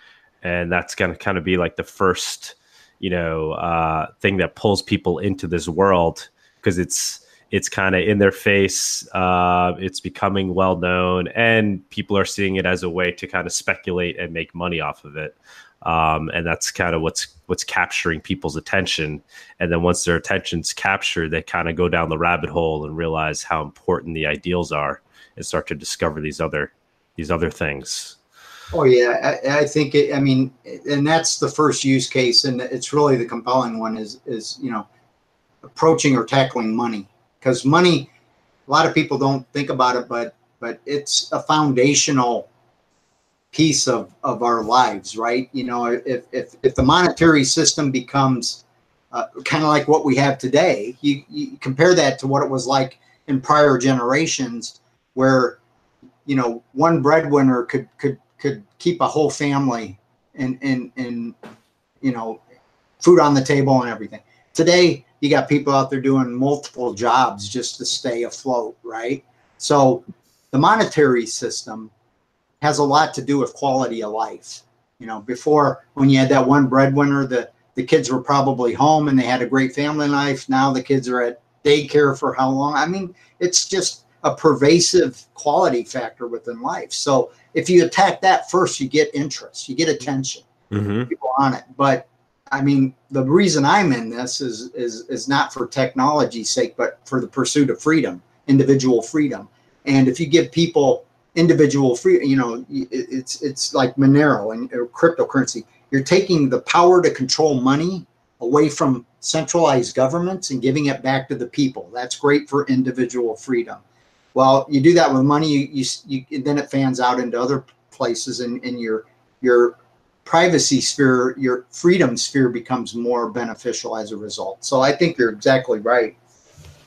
And that's going to kind of be like the first, you know, uh, thing that pulls people into this world because it's, it's kind of in their face. Uh, it's becoming well known, and people are seeing it as a way to kind of speculate and make money off of it um, and that's kind of what's what's capturing people's attention. And then once their attention's captured, they kind of go down the rabbit hole and realize how important the ideals are, and start to discover these other these other things. Oh yeah, I, I think it, I mean, and that's the first use case, and it's really the compelling one is is you know approaching or tackling money because money. A lot of people don't think about it, but but it's a foundational piece of, of our lives, right? You know, if, if, if the monetary system becomes uh, kind of like what we have today, you, you compare that to what it was like in prior generations where, you know, one breadwinner could, could, could keep a whole family and, and, and, you know, food on the table and everything. Today, you got people out there doing multiple jobs just to stay afloat, right? So the monetary system has a lot to do with quality of life. You know, before when you had that one breadwinner, the the kids were probably home and they had a great family life. Now the kids are at daycare for how long? I mean, it's just a pervasive quality factor within life. So if you attack that first, you get interest, you get attention, mm-hmm. people on it. But I mean, the reason I'm in this is is is not for technology's sake, but for the pursuit of freedom, individual freedom. And if you give people individual free you know it's it's like monero and cryptocurrency. You're taking the power to control money away from centralized governments and giving it back to the people. That's great for individual freedom. Well you do that with money you, you, you then it fans out into other places and, and your your privacy sphere your freedom sphere becomes more beneficial as a result so i think you're exactly right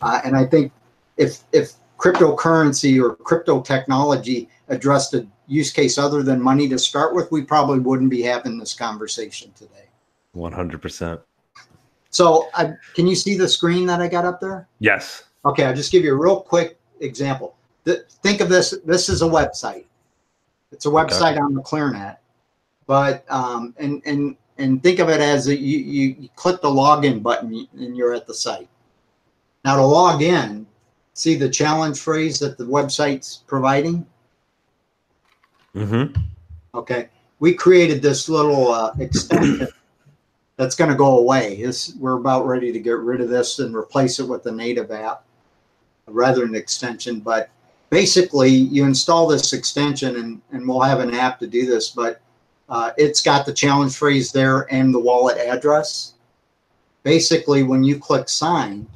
uh, and i think if if cryptocurrency or crypto technology addressed a use case other than money to start with, we probably wouldn't be having this conversation today. 100%. So, I, can you see the screen that I got up there? Yes. Okay, I'll just give you a real quick example. think of this this is a website. It's a website okay. on the ClearNet. But um, and and and think of it as a, you, you you click the login button and you're at the site. Now to log in, see the challenge phrase that the website's providing? Mm-hmm. Okay. We created this little uh, extension that's going to go away. It's, we're about ready to get rid of this and replace it with the native app rather than extension. But basically, you install this extension and, and we'll have an app to do this. But uh, it's got the challenge phrase there and the wallet address. Basically, when you click sign,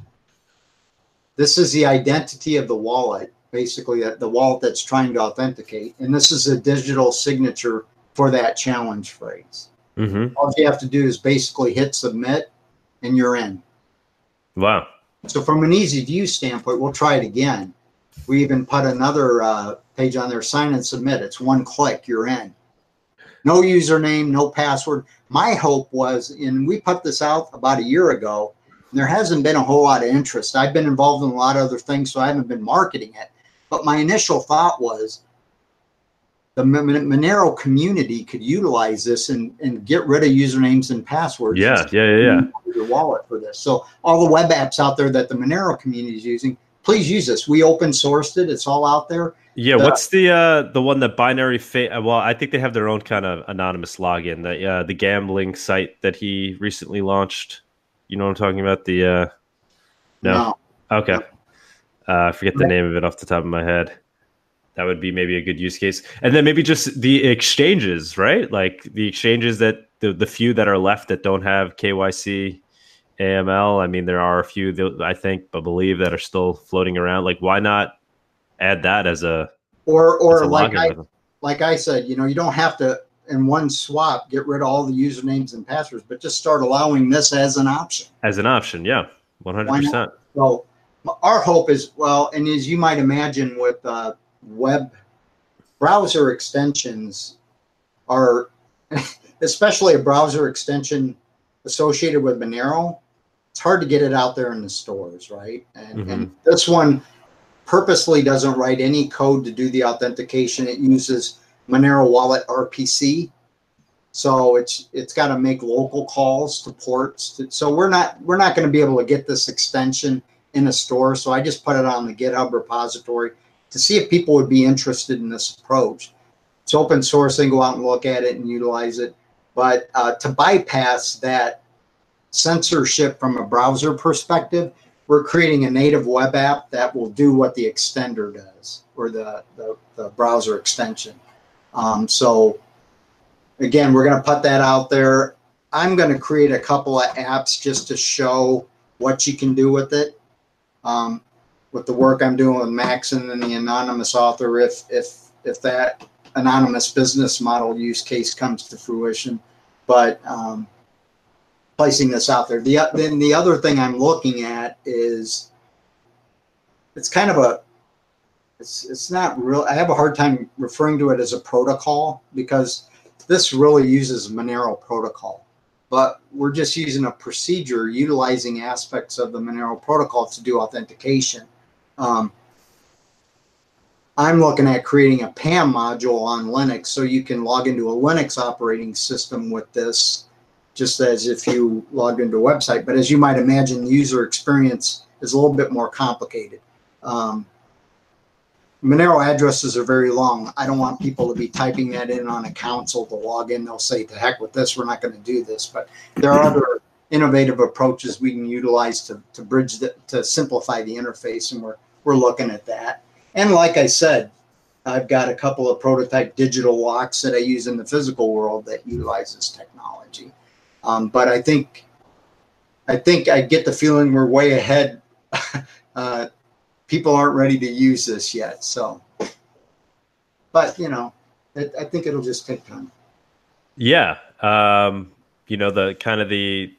this is the identity of the wallet, basically the wallet that's trying to authenticate. And this is a digital signature for that challenge phrase. Mm-hmm. All you have to do is basically hit submit and you're in. Wow. So from an easy to use standpoint, we'll try it again. We even put another uh, page on there, sign and submit. It's one click, you're in. No username, no password. My hope was, and we put this out about a year ago, there hasn't been a whole lot of interest. I've been involved in a lot of other things, so I haven't been marketing it. But my initial thought was the Monero community could utilize this and, and get rid of usernames and passwords. Yeah, yeah, yeah, yeah. Your wallet for this. So all the web apps out there that the Monero community is using, please use this. We open sourced it. It's all out there. Yeah, the, what's the uh the one that binary fa- well, I think they have their own kind of anonymous login. The uh, the gambling site that he recently launched. You know what I'm talking about? The uh, no. no. Okay. Uh, I forget the name of it off the top of my head. That would be maybe a good use case, and then maybe just the exchanges, right? Like the exchanges that the the few that are left that don't have KYC, AML. I mean, there are a few that I think, but believe that are still floating around. Like, why not add that as a Or or a like I like I said, you know, you don't have to in one swap get rid of all the usernames and passwords, but just start allowing this as an option. as an option. Yeah, one hundred percent. So our hope is well, and as you might imagine, with uh, web browser extensions, are especially a browser extension associated with Monero. It's hard to get it out there in the stores, right? And, and this one purposely doesn't write any code to do the authentication. It uses Monero Wallet RPC. So it's it's got to make local calls to ports. To, so we're not we're not going to be able to get this extension in a store. So I just put it on the GitHub repository to see if people would be interested in this approach. It's open source; they can go out and look at it and utilize it. But uh, to bypass that censorship from a browser perspective, we're creating a native web app that will do what the extender does, or the the, the browser extension. Um, so again, we're going to put that out there. I'm going to create a couple of apps just to show what you can do with it. Um, with the work I'm doing with Maxon and the anonymous author, if if if that anonymous business model use case comes to fruition, but um, placing this out there. The then the other thing I'm looking at is it's kind of a it's it's not real. I have a hard time referring to it as a protocol because this really uses Monero protocol, but we're just using a procedure utilizing aspects of the Monero protocol to do authentication. Um, I'm looking at creating a PAM module on Linux so you can log into a Linux operating system with this, just as if you logged into a website. But as you might imagine, the user experience is a little bit more complicated. Um, Monero addresses are very long. I don't want people to be typing that in on a console to log in. They'll say, "To heck with this, we're not going to do this." But there are other innovative approaches we can utilize to, to bridge the, to simplify the interface, and we're we're looking at that. And like I said, I've got a couple of prototype digital locks that I use in the physical world that utilize this technology. Um, but I think I think I get the feeling we're way ahead. uh, people aren't ready to use this yet. So, but you know, it, I think it'll just take time. Yeah, um, you know the kind of the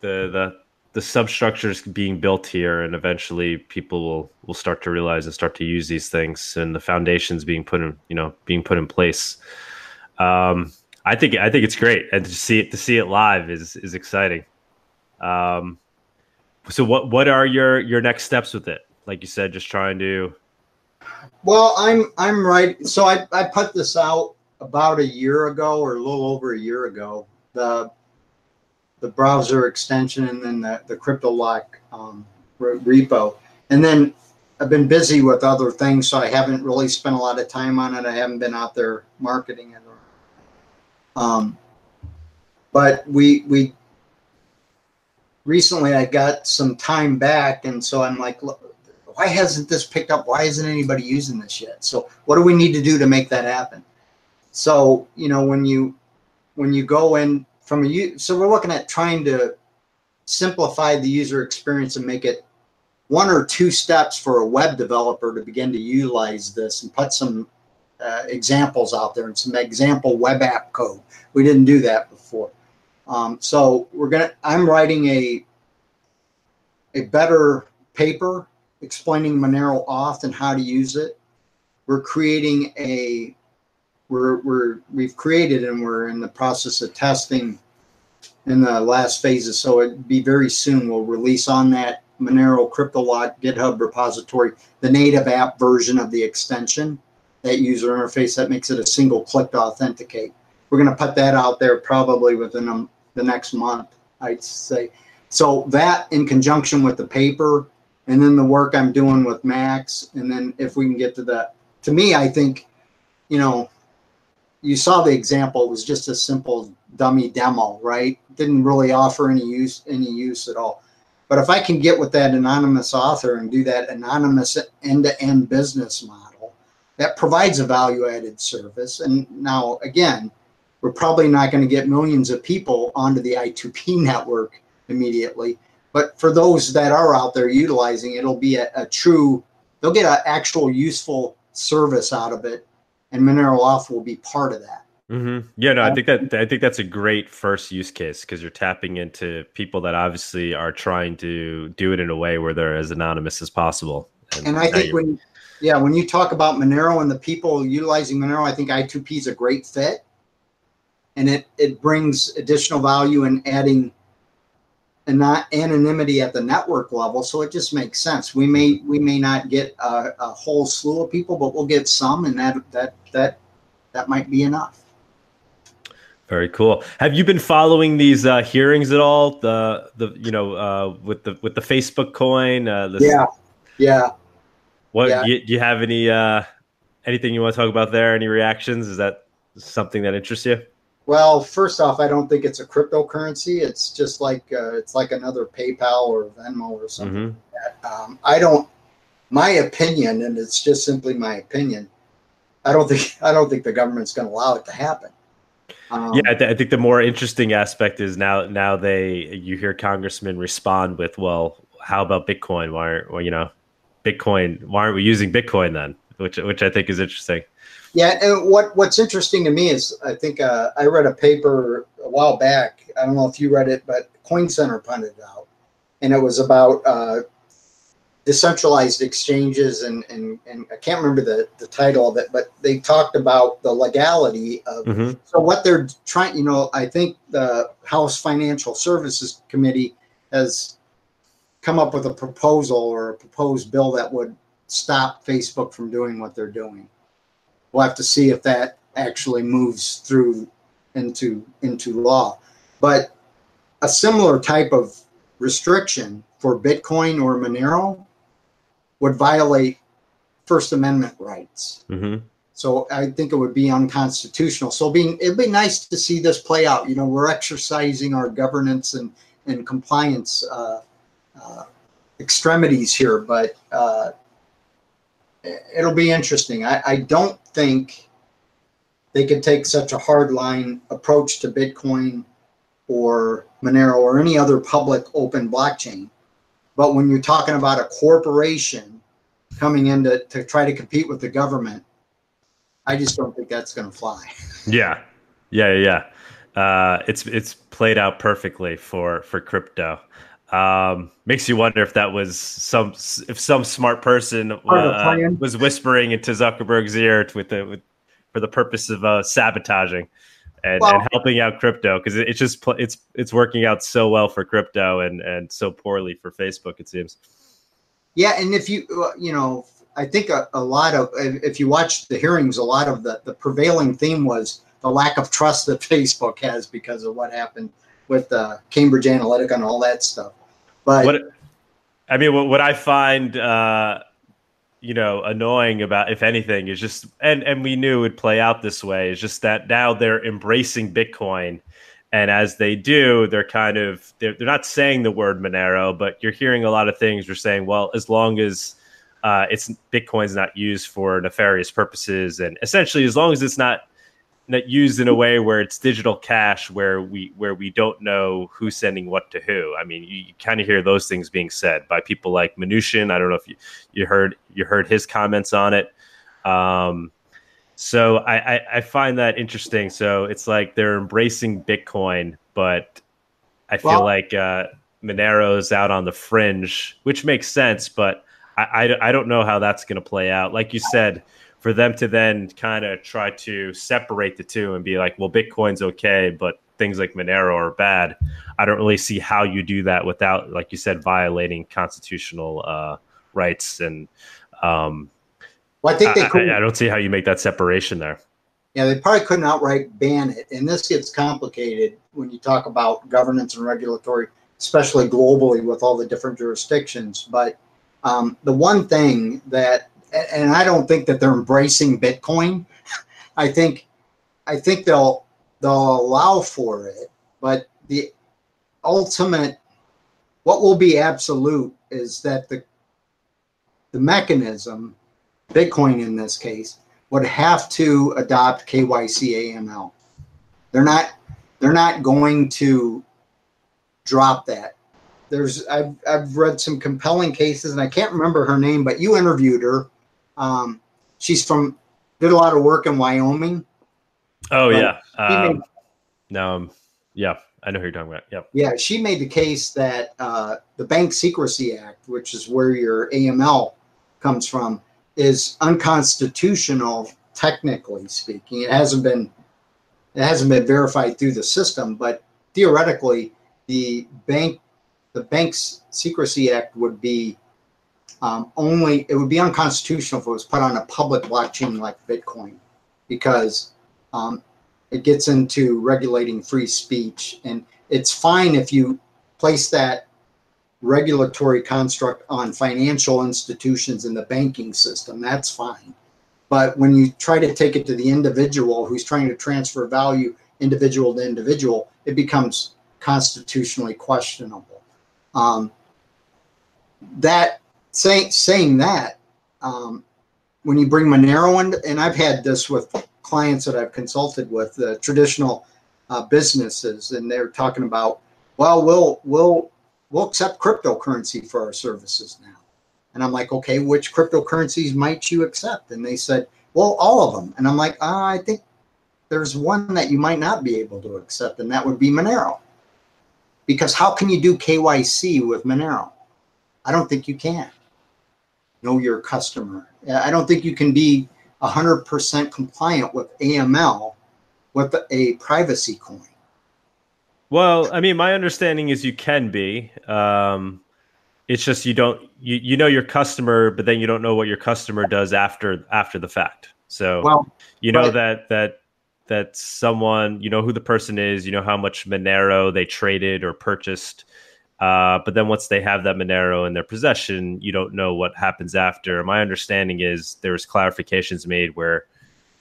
the the the substructures being built here, and eventually people will will start to realize and start to use these things, and the foundations being put in you know being put in place. Um, I think I think it's great, and to see it to see it live is is exciting. Um, so what what are your your next steps with it? Like you said, just trying to. Well, I'm I'm right. So I I put this out about a year ago or a little over a year ago. The the browser extension and then the the CryptoLock um, repo, and then I've been busy with other things, so I haven't really spent a lot of time on it. I haven't been out there marketing it. Um, but we we recently I got some time back, and so I'm like, why hasn't this picked up? Why isn't anybody using this yet? So what do we need to do to make that happen? So you know when you when you go in from a so we're looking at trying to simplify the user experience and make it one or two steps for a web developer to begin to utilize this and put some uh, examples out there and some example web app code. We didn't do that before. Um, so we're gonna. I'm writing a a better paper explaining Monero auth and how to use it. We're creating a we're we're we've created and we're in the process of testing in the last phases. So it'd be very soon. We'll release on that Monero CryptoLock GitHub repository the native app version of the extension, that user interface that makes it a single click to authenticate. We're going to put that out there probably within um, the next month, I'd say. So that in conjunction with the paper and then the work I'm doing with Max, and then if we can get to that, to me, I think, you know, you saw the example. It was just a simple dummy demo, right? Didn't really offer any use any use at all. But if I can get with that anonymous author and do that anonymous end-to-end business model, that provides a value-added service. And now again, we're probably not going to get millions of people onto the I2P network immediately. But for those that are out there utilizing, it'll be a, a true, they'll get an actual useful service out of it, and Monero Auth will be part of that. Mm-hmm. Yeah, no, I think that I think that's a great first use case because you're tapping into people that obviously are trying to do it in a way where they're as anonymous as possible. And, and I think when, yeah, when you talk about Monero and the people utilizing Monero, I think I2P is a great fit, and it it brings additional value in adding and not anonymity at the network level. So it just makes sense. We may we may not get a, a whole slew of people, but we'll get some, and that that that that might be enough. Very cool. Have you been following these uh, hearings at all? The the you know uh, with the with the Facebook coin. Uh, the, yeah, yeah. What yeah. Do, you, do you have any uh, anything you want to talk about there? Any reactions? Is that something that interests you? Well, first off, I don't think it's a cryptocurrency. It's just like uh, it's like another PayPal or Venmo or something. Mm-hmm. Like um, I don't. My opinion, and it's just simply my opinion. I don't think I don't think the government's going to allow it to happen. Um, yeah, I, th- I, think the more interesting aspect is now now they you hear congressmen respond with, "Well, how about Bitcoin? Why well, you know Bitcoin? Why aren't we using Bitcoin then?" Which which I think is interesting. Yeah, and what what's interesting to me is I think uh, I read a paper a while back. I don't know if you read it, but Coin Center punted it out, and it was about uh, decentralized exchanges and, and, and I can't remember the, the title of it, but they talked about the legality of mm-hmm. so what they're trying, you know, I think the House Financial Services Committee has come up with a proposal or a proposed bill that would stop Facebook from doing what they're doing. We'll have to see if that actually moves through into into law. But a similar type of restriction for Bitcoin or Monero would violate First Amendment rights. Mm-hmm. So I think it would be unconstitutional. So being it'd be nice to see this play out. You know, we're exercising our governance and and compliance uh, uh, extremities here, but uh, it'll be interesting. I, I don't think they could take such a hard line approach to Bitcoin or Monero or any other public open blockchain but when you're talking about a corporation coming in to, to try to compete with the government, I just don't think that's going to fly. Yeah, yeah, yeah. Uh, it's it's played out perfectly for for crypto. Um, makes you wonder if that was some if some smart person uh, was whispering into Zuckerberg's ear with the with, for the purpose of uh, sabotaging and, well, and helping out crypto because it, it's just it's it's working out so well for crypto and and so poorly for Facebook it seems. Yeah, and if you uh, you know, I think a, a lot of if you watch the hearings, a lot of the the prevailing theme was the lack of trust that Facebook has because of what happened with uh, Cambridge Analytica and all that stuff. But what I mean, what, what I find. Uh, you know annoying about if anything is just and and we knew it would play out this way is just that now they're embracing bitcoin and as they do they're kind of they're, they're not saying the word monero but you're hearing a lot of things you're saying well as long as uh, it's bitcoin's not used for nefarious purposes and essentially as long as it's not used in a way where it's digital cash where we where we don't know who's sending what to who. I mean you, you kind of hear those things being said by people like Mnuchin. i don't know if you, you heard you heard his comments on it. Um, so I, I, I find that interesting. So it's like they're embracing bitcoin but i feel well, like uh, monero's out on the fringe which makes sense but I, I, I don't know how that's going to play out. Like you said for them to then kind of try to separate the two and be like, well, Bitcoin's okay, but things like Monero are bad. I don't really see how you do that without, like you said, violating constitutional uh, rights. And um, well, I think they I, I, I don't see how you make that separation there. Yeah, they probably couldn't outright ban it. And this gets complicated when you talk about governance and regulatory, especially globally with all the different jurisdictions. But um, the one thing that and I don't think that they're embracing Bitcoin. I think I think they'll they'll allow for it, but the ultimate what will be absolute is that the the mechanism, Bitcoin in this case, would have to adopt KYC AML. They're not they're not going to drop that. There's I've I've read some compelling cases and I can't remember her name, but you interviewed her um, she's from did a lot of work in Wyoming. Oh yeah. Um, no, um, yeah, I know who you're talking about. Yep. Yeah, she made the case that uh, the Bank Secrecy Act, which is where your AML comes from, is unconstitutional, technically speaking. It hasn't been it hasn't been verified through the system, but theoretically, the bank the Banks Secrecy Act would be um, only it would be unconstitutional if it was put on a public blockchain like Bitcoin, because um, it gets into regulating free speech, and it's fine if you place that regulatory construct on financial institutions in the banking system. That's fine. But when you try to take it to the individual who's trying to transfer value individual to individual, it becomes constitutionally questionable. Um, that saying saying that, um, when you bring Monero in, and I've had this with clients that I've consulted with, traditional uh, businesses, and they're talking about, well, we'll we'll we'll accept cryptocurrency for our services now. And I'm like, okay, which cryptocurrencies might you accept? And they said, well, all of them. And I'm like, uh, I think there's one that you might not be able to accept, and that would be Monero. Because how can you do KYC with Monero? I don't think you can. Know your customer. I don't think you can be 100% compliant with AML with a privacy coin. Well, I mean, my understanding is you can be. Um, it's just you don't you, you know your customer, but then you don't know what your customer does after after the fact. So well, you know that that that someone you know who the person is, you know how much Monero they traded or purchased. Uh, but then once they have that Monero in their possession, you don't know what happens after. My understanding is there's clarifications made where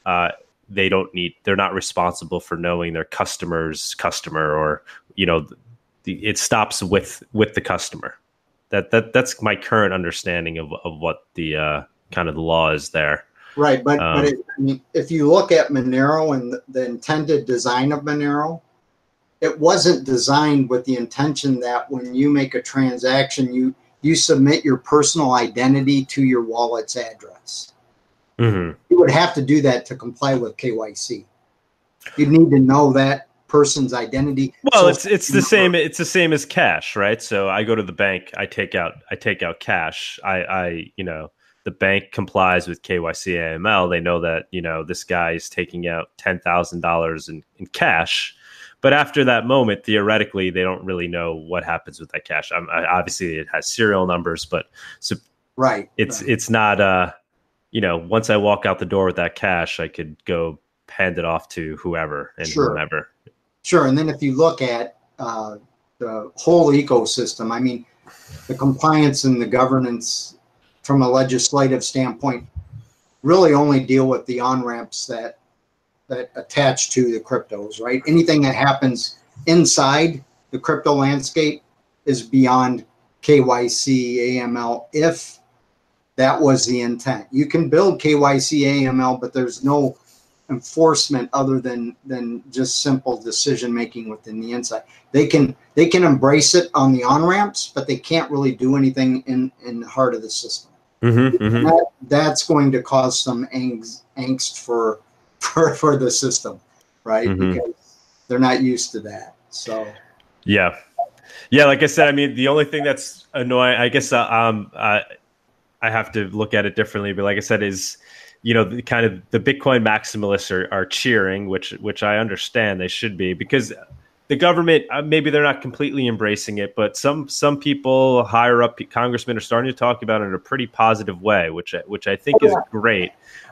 uh, they don't need, they're not responsible for knowing their customer's customer, or you know, the, it stops with with the customer. That that that's my current understanding of of what the uh, kind of the law is there. Right, but um, but it, if you look at Monero and the intended design of Monero, it wasn't designed with the intention that when you make a transaction, you you submit your personal identity to your wallet's address. Mm-hmm. You would have to do that to comply with KYC. You need to know that person's identity. Well, so it's it's the same. It's the same as cash, right? So I go to the bank, I take out I take out cash. I I you know the bank complies with KYC AML. They know that you know this guy is taking out ten thousand dollars in in cash but after that moment, theoretically, they don't really know what happens with that cash. I, obviously, it has serial numbers, but so right, it's right. it's not uh, you know, once I walk out the door with that cash, I could go hand it off to whoever and sure. whomever. Sure, and then if you look at uh, the whole ecosystem, I mean, the compliance and the governance from a legislative standpoint really only deal with the on ramps that that attach to the cryptos, right? Anything that happens inside the crypto landscape is beyond KYC, AML, if that was the intent. You can build KYC, AML, but there's no enforcement other than than just simple decision making within the inside. They can they can embrace it on the on ramps, but they can't really do anything in in the heart of the system. Mm-hmm, mm-hmm. That, that's going to cause some angst, angst for for for the system, right? Mm-hmm. Because they're not used to that. So yeah, yeah. Like I said, I mean, the only thing that's annoying, I guess, uh, um, uh, I have to look at it differently. But like I said, is you know, the, kind of the Bitcoin maximalists are, are cheering, which which I understand they should be because the government uh, maybe they're not completely embracing it, but some some people higher up congressmen are starting to talk about it in a pretty positive way, which which I think oh, yeah. is great.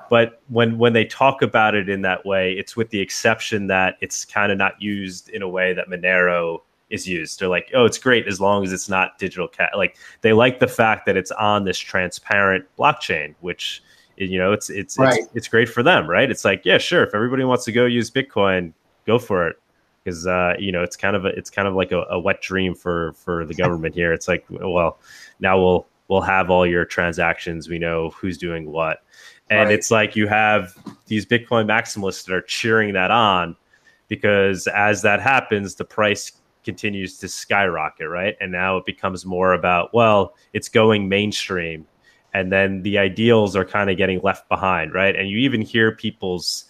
But when when they talk about it in that way, it's with the exception that it's kind of not used in a way that Monero is used. They're like, oh, it's great as long as it's not digital cat. Like they like the fact that it's on this transparent blockchain, which you know it's it's right. it's, it's great for them, right? It's like, yeah, sure. If everybody wants to go use Bitcoin, go for it because uh, you know it's kind of a, it's kind of like a, a, wet dream for for the government here. It's like, well, now we'll we'll have all your transactions. We know who's doing what, and right. it's like you have these Bitcoin maximalists that are cheering that on because as that happens, the price continues to skyrocket, right? And now it becomes more about, well, it's going mainstream. and then the ideals are kind of getting left behind, right? And you even hear people's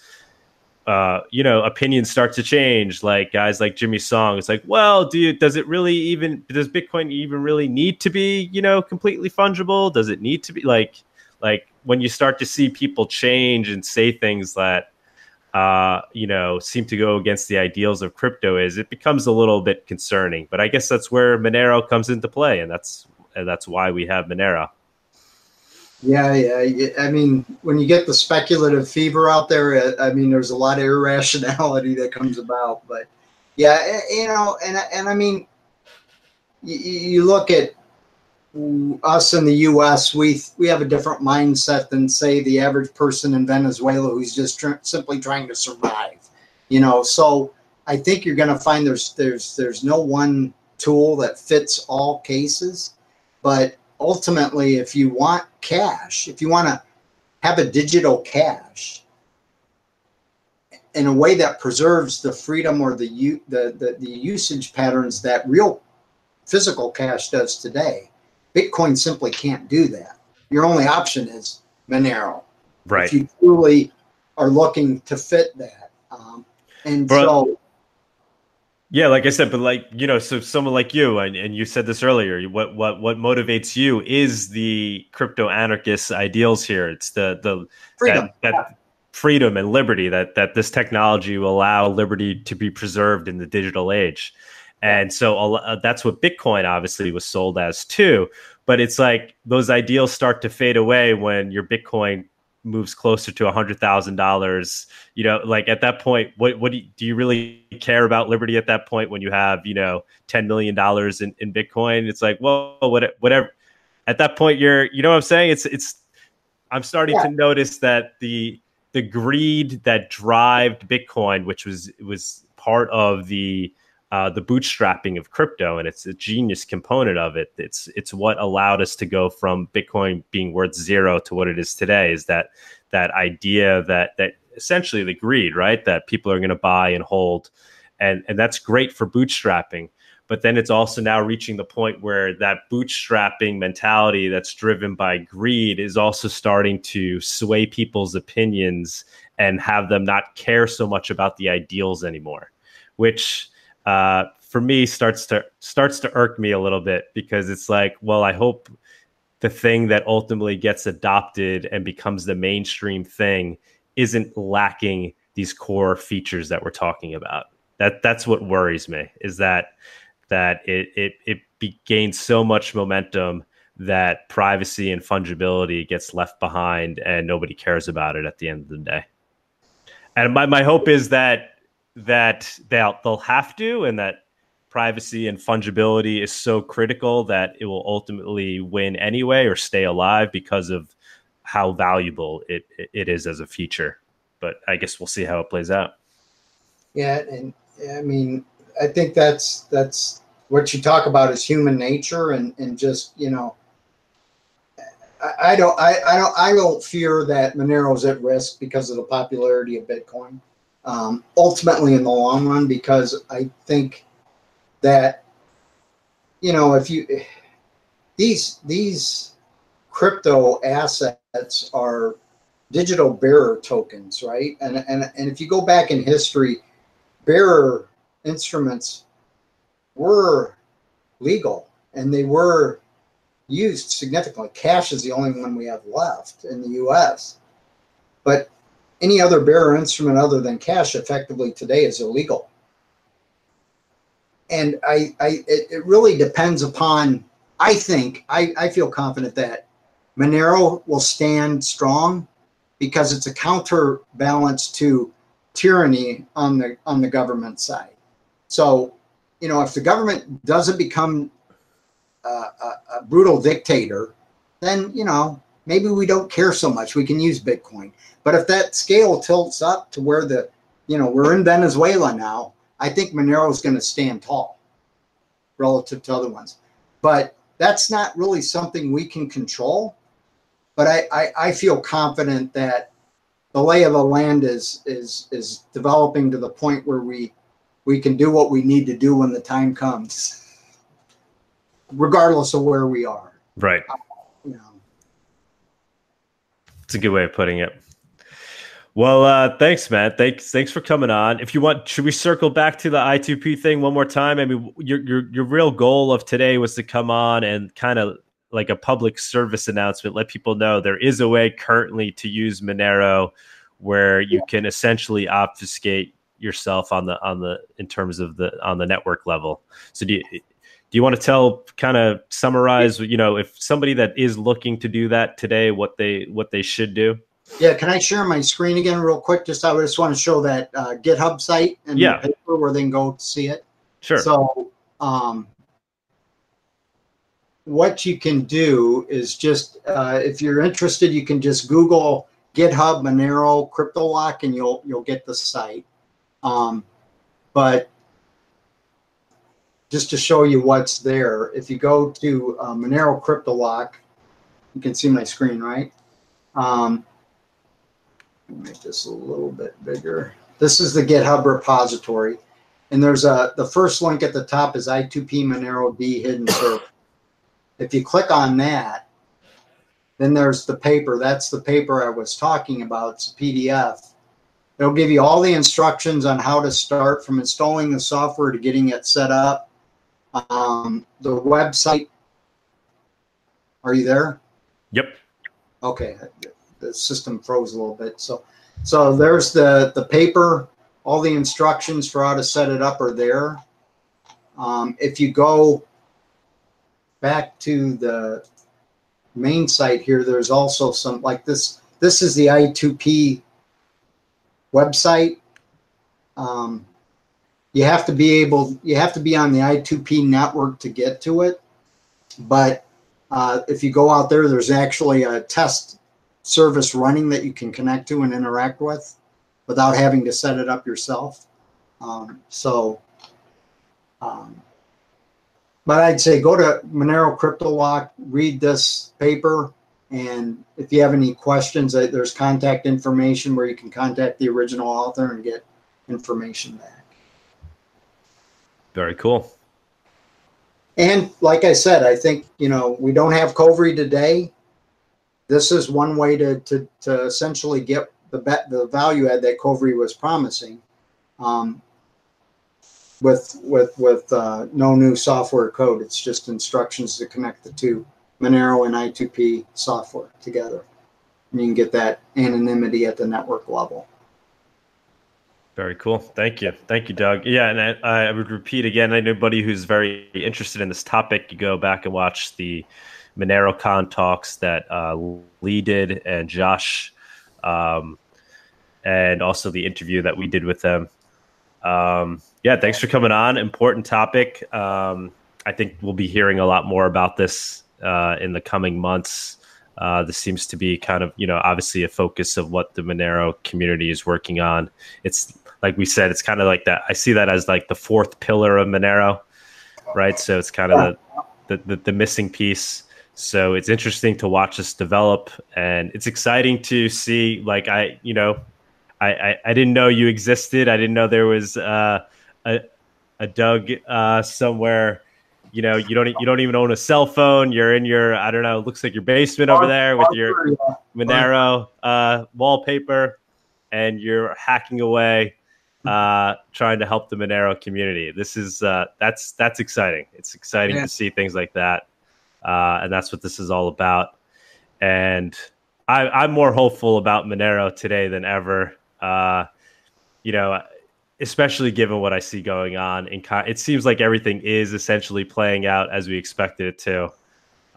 uh, you know, opinions start to change. Like guys like Jimmy Song, it's like, well, do you, does it really even does Bitcoin even really need to be, you know, completely fungible? Does it need to be like like when you start to see people change and say things that uh, you know, seem to go against the ideals of crypto is it becomes a little bit concerning. But I guess that's where Monero comes into play, and that's and that's why we have Monero. Yeah, yeah. I mean, when you get the speculative fever out there, uh, I mean, there's a lot of irrationality that comes about. But yeah, eh, you know, and and I mean, you, you look at us in the U.S. We we have a different mindset than say the average person in Venezuela who's just tr- simply trying to survive. You know, so I think you're going to find there's there's there's no one tool that fits all cases, but ultimately, if you want cash, if you want to have a digital cash in a way that preserves the freedom or the, the, the, the usage patterns that real physical cash does today, Bitcoin simply can't do that. Your only option is Monero. Right. If you truly are looking to fit that. Um, and Bro, so yeah, like I said, but like you know, so someone like you, and, and you said this earlier. What what what motivates you is the crypto anarchist ideals here. It's the the freedom. That, that freedom and liberty that that this technology will allow liberty to be preserved in the digital age, and so uh, that's what Bitcoin obviously was sold as too. But it's like those ideals start to fade away when your Bitcoin moves closer to a hundred thousand dollars, you know, like at that point, what what do you, do you really care about liberty at that point when you have you know ten million dollars in, in Bitcoin? It's like, well, what, whatever. At that point, you're, you know, what I'm saying it's it's. I'm starting yeah. to notice that the the greed that drove Bitcoin, which was was part of the uh, the bootstrapping of crypto, and it's a genius component of it. It's it's what allowed us to go from Bitcoin being worth zero to what it is today. Is that that idea that that essentially the greed, right? That people are going to buy and hold, and and that's great for bootstrapping. But then it's also now reaching the point where that bootstrapping mentality that's driven by greed is also starting to sway people's opinions and have them not care so much about the ideals anymore, which uh, for me starts to starts to irk me a little bit because it's like, well, I hope the thing that ultimately gets adopted and becomes the mainstream thing isn't lacking these core features that we're talking about. That that's what worries me is that that it it it be, gains so much momentum that privacy and fungibility gets left behind and nobody cares about it at the end of the day. And my, my hope is that that they'll they'll have to, and that privacy and fungibility is so critical that it will ultimately win anyway or stay alive because of how valuable it it is as a feature. But I guess we'll see how it plays out. Yeah, and I mean, I think that's that's what you talk about is human nature and and just you know I, don't I, I don't I don't fear that Monero's at risk because of the popularity of Bitcoin um, ultimately in the long run because I think that you know if you these these crypto assets are digital bearer tokens, right? And and and if you go back in history, bearer instruments were legal and they were used significantly. Cash is the only one we have left in the U.S. But any other bearer instrument other than cash effectively today is illegal. And I, I it, it really depends upon, I think, I, I feel confident that Monero will stand strong because it's a counterbalance to tyranny on the on the government side. So, you know, if the government doesn't become a, a, a brutal dictator, then you know maybe we don't care so much. We can use Bitcoin. But if that scale tilts up to where the, you know, we're in Venezuela now, I think Monero is going to stand tall relative to other ones. But that's not really something we can control. But I, I, I feel confident that the lay of the land is is is developing to the point where we we can do what we need to do when the time comes, regardless of where we are. Right. Um, you know. a good way of putting it. Well, uh, thanks, man. Thanks, thanks for coming on. If you want, should we circle back to the I2P thing one more time? I mean, your your your real goal of today was to come on and kind of like a public service announcement, let people know there is a way currently to use Monero where you can essentially obfuscate yourself on the on the in terms of the on the network level. So do you do you want to tell kind of summarize you know if somebody that is looking to do that today what they what they should do? Yeah, can I share my screen again real quick? Just I just want to show that uh, GitHub site and yeah. paper where they can go see it. Sure. So um, what you can do is just uh, if you're interested, you can just Google GitHub Monero CryptoLock and you'll you'll get the site. Um, but just to show you what's there, if you go to uh, Monero CryptoLock, you can see my screen, right? Um, make this a little bit bigger. This is the GitHub repository. And there's a, the first link at the top is I2P monerod hidden server. If you click on that, then there's the paper. That's the paper I was talking about. It's a PDF. It'll give you all the instructions on how to start from installing the software to getting it set up. Um, the website. Are you there? Yep. Okay. The system froze a little bit. So, so there's the the paper. All the instructions for how to set it up are there. Um, if you go back to the main site here, there's also some like this. This is the I2P website. Um, you have to be able, you have to be on the I2P network to get to it. But uh, if you go out there, there's actually a test service running that you can connect to and interact with without having to set it up yourself. Um, so, um, but I'd say go to Monero CryptoLock, read this paper, and if you have any questions, uh, there's contact information where you can contact the original author and get information back. Very cool. And like I said, I think you know we don't have Kovri today. This is one way to to, to essentially get the bet the value add that Kovri was promising. Um, with with with uh, no new software code. It's just instructions to connect the two Monero and I2P software together, and you can get that anonymity at the network level. Very cool. Thank you. Thank you, Doug. Yeah, and I, I would repeat again, anybody who's very interested in this topic, you go back and watch the MoneroKon talks that uh, Lee did and Josh, um, and also the interview that we did with them. Um, yeah, thanks for coming on. Important topic. Um, I think we'll be hearing a lot more about this uh, in the coming months. Uh, this seems to be kind of, you know, obviously a focus of what the Monero community is working on. It's like we said, it's kind of like that. I see that as like the fourth pillar of Monero, right? So it's kind of the, the, the, the missing piece. So it's interesting to watch this develop, and it's exciting to see. Like I, you know, I, I, I didn't know you existed. I didn't know there was uh, a a Doug uh, somewhere. You know, you don't you don't even own a cell phone. You're in your I don't know. It looks like your basement over there with your Monero uh, wallpaper, and you're hacking away, uh, trying to help the Monero community. This is uh, that's that's exciting. It's exciting yeah. to see things like that, uh, and that's what this is all about. And I, I'm more hopeful about Monero today than ever. Uh, you know, especially given what I see going on. And it seems like everything is essentially playing out as we expected it to.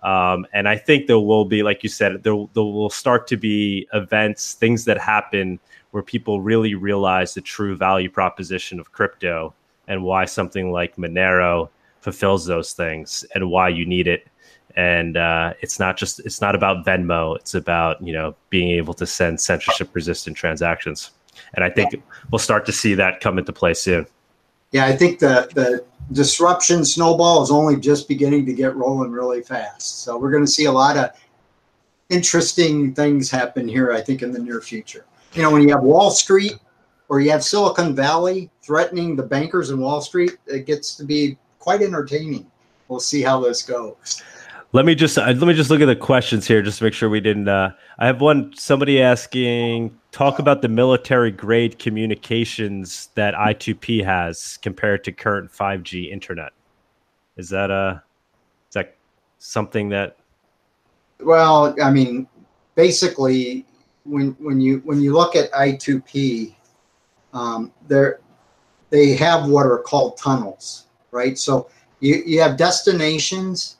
Um, and I think there will be, like you said, there, there will start to be events, things that happen where people really realize the true value proposition of crypto and why something like Monero fulfills those things and why you need it. And uh, it's not just it's not about Venmo. It's about you know being able to send censorship resistant transactions and I think we'll start to see that come into play soon. Yeah, I think the the disruption snowball is only just beginning to get rolling really fast. So we're going to see a lot of interesting things happen here. I think in the near future. You know, when you have Wall Street or you have Silicon Valley threatening the bankers in Wall Street, it gets to be quite entertaining. We'll see how this goes. Let me just uh, let me just look at the questions here, just to make sure we didn't. Uh, I have one. Somebody asking, talk about the military grade communications that I2P has compared to current 5G internet. Is that a uh, is that something that? Well, I mean, basically, when when you when you look at I2P, um, there they have what are called tunnels, right? So you, you have destinations,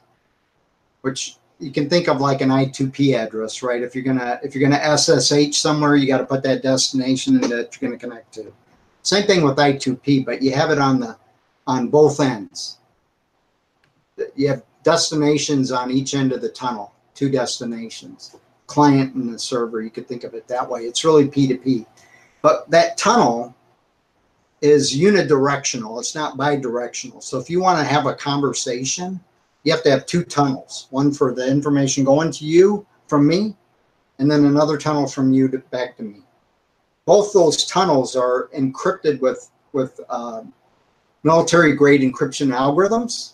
which you can think of like an I2P address, right? If you're gonna if you're gonna SSH somewhere, you got to put that destination that you're gonna connect to. Same thing with I2P, but you have it on the on both ends. You have destinations on each end of the tunnel, two destinations, client and the server. You could think of it that way. It's really P2P, but that tunnel is unidirectional. It's not bidirectional. So if you want to have a conversation, you have to have two tunnels, one for the information going to you from me, and then another tunnel from you to, back to me. Both those tunnels are encrypted with with uh, military grade encryption algorithms.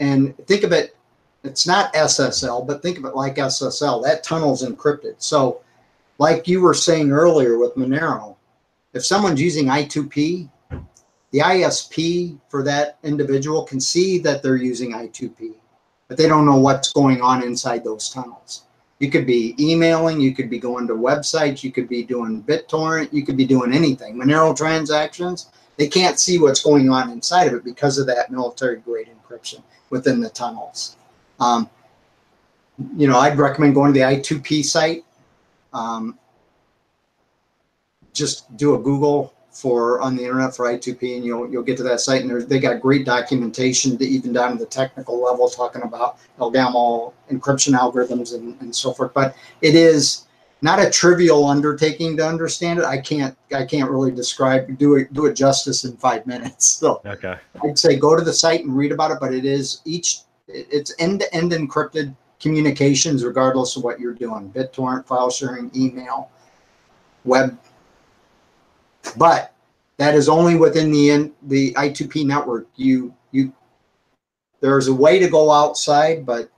And think of it, it's not SSL, but think of it like SSL. That tunnel's encrypted. So, like you were saying earlier with Monero, if someone's using I2P, the ISP for that individual can see that they're using I2P, but they don't know what's going on inside those tunnels. You could be emailing, you could be going to websites, you could be doing BitTorrent, you could be doing anything. Monero transactions, they can't see what's going on inside of it because of that military grade encryption within the tunnels. Um, you know, I'd recommend going to the I2P site. Um, just do a Google for on the internet for I2P, and you'll you'll get to that site. And they got great documentation, to even down to the technical level, talking about Elgamal encryption algorithms and, and so forth. But it is not a trivial undertaking to understand it. I can't I can't really describe do it do it justice in five minutes. So okay, I'd say go to the site and read about it. But it is each it's end to end encrypted communications, regardless of what you're doing: BitTorrent, file sharing, email, web but that is only within the the I2P network. You you there's a way to go outside, but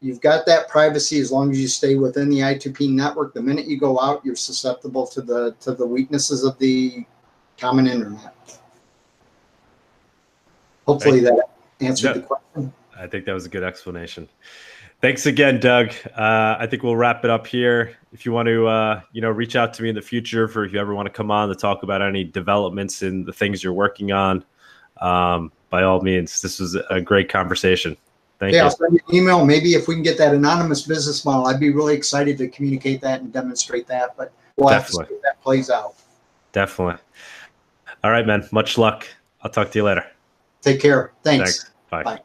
you've got that privacy as long as you stay within the I2P network. The minute you go out, you're susceptible to the to the weaknesses of the common internet. Hopefully that answered the question. I think that was a good explanation. Thanks again, Doug. Uh, I think we'll wrap it up here. If you want to, uh, you know, reach out to me in the future for if you ever want to come on to talk about any developments in the things you're working on, um, by all means, this was a great conversation. Thank yeah, you. I'll send you an email. Maybe if we can get that anonymous business model, I'd be really excited to communicate that and demonstrate that. But we'll Definitely. have to see if that plays out. Definitely. All right, man. Much luck. I'll talk to you later. Take care. Thanks. Thanks. Bye. Bye.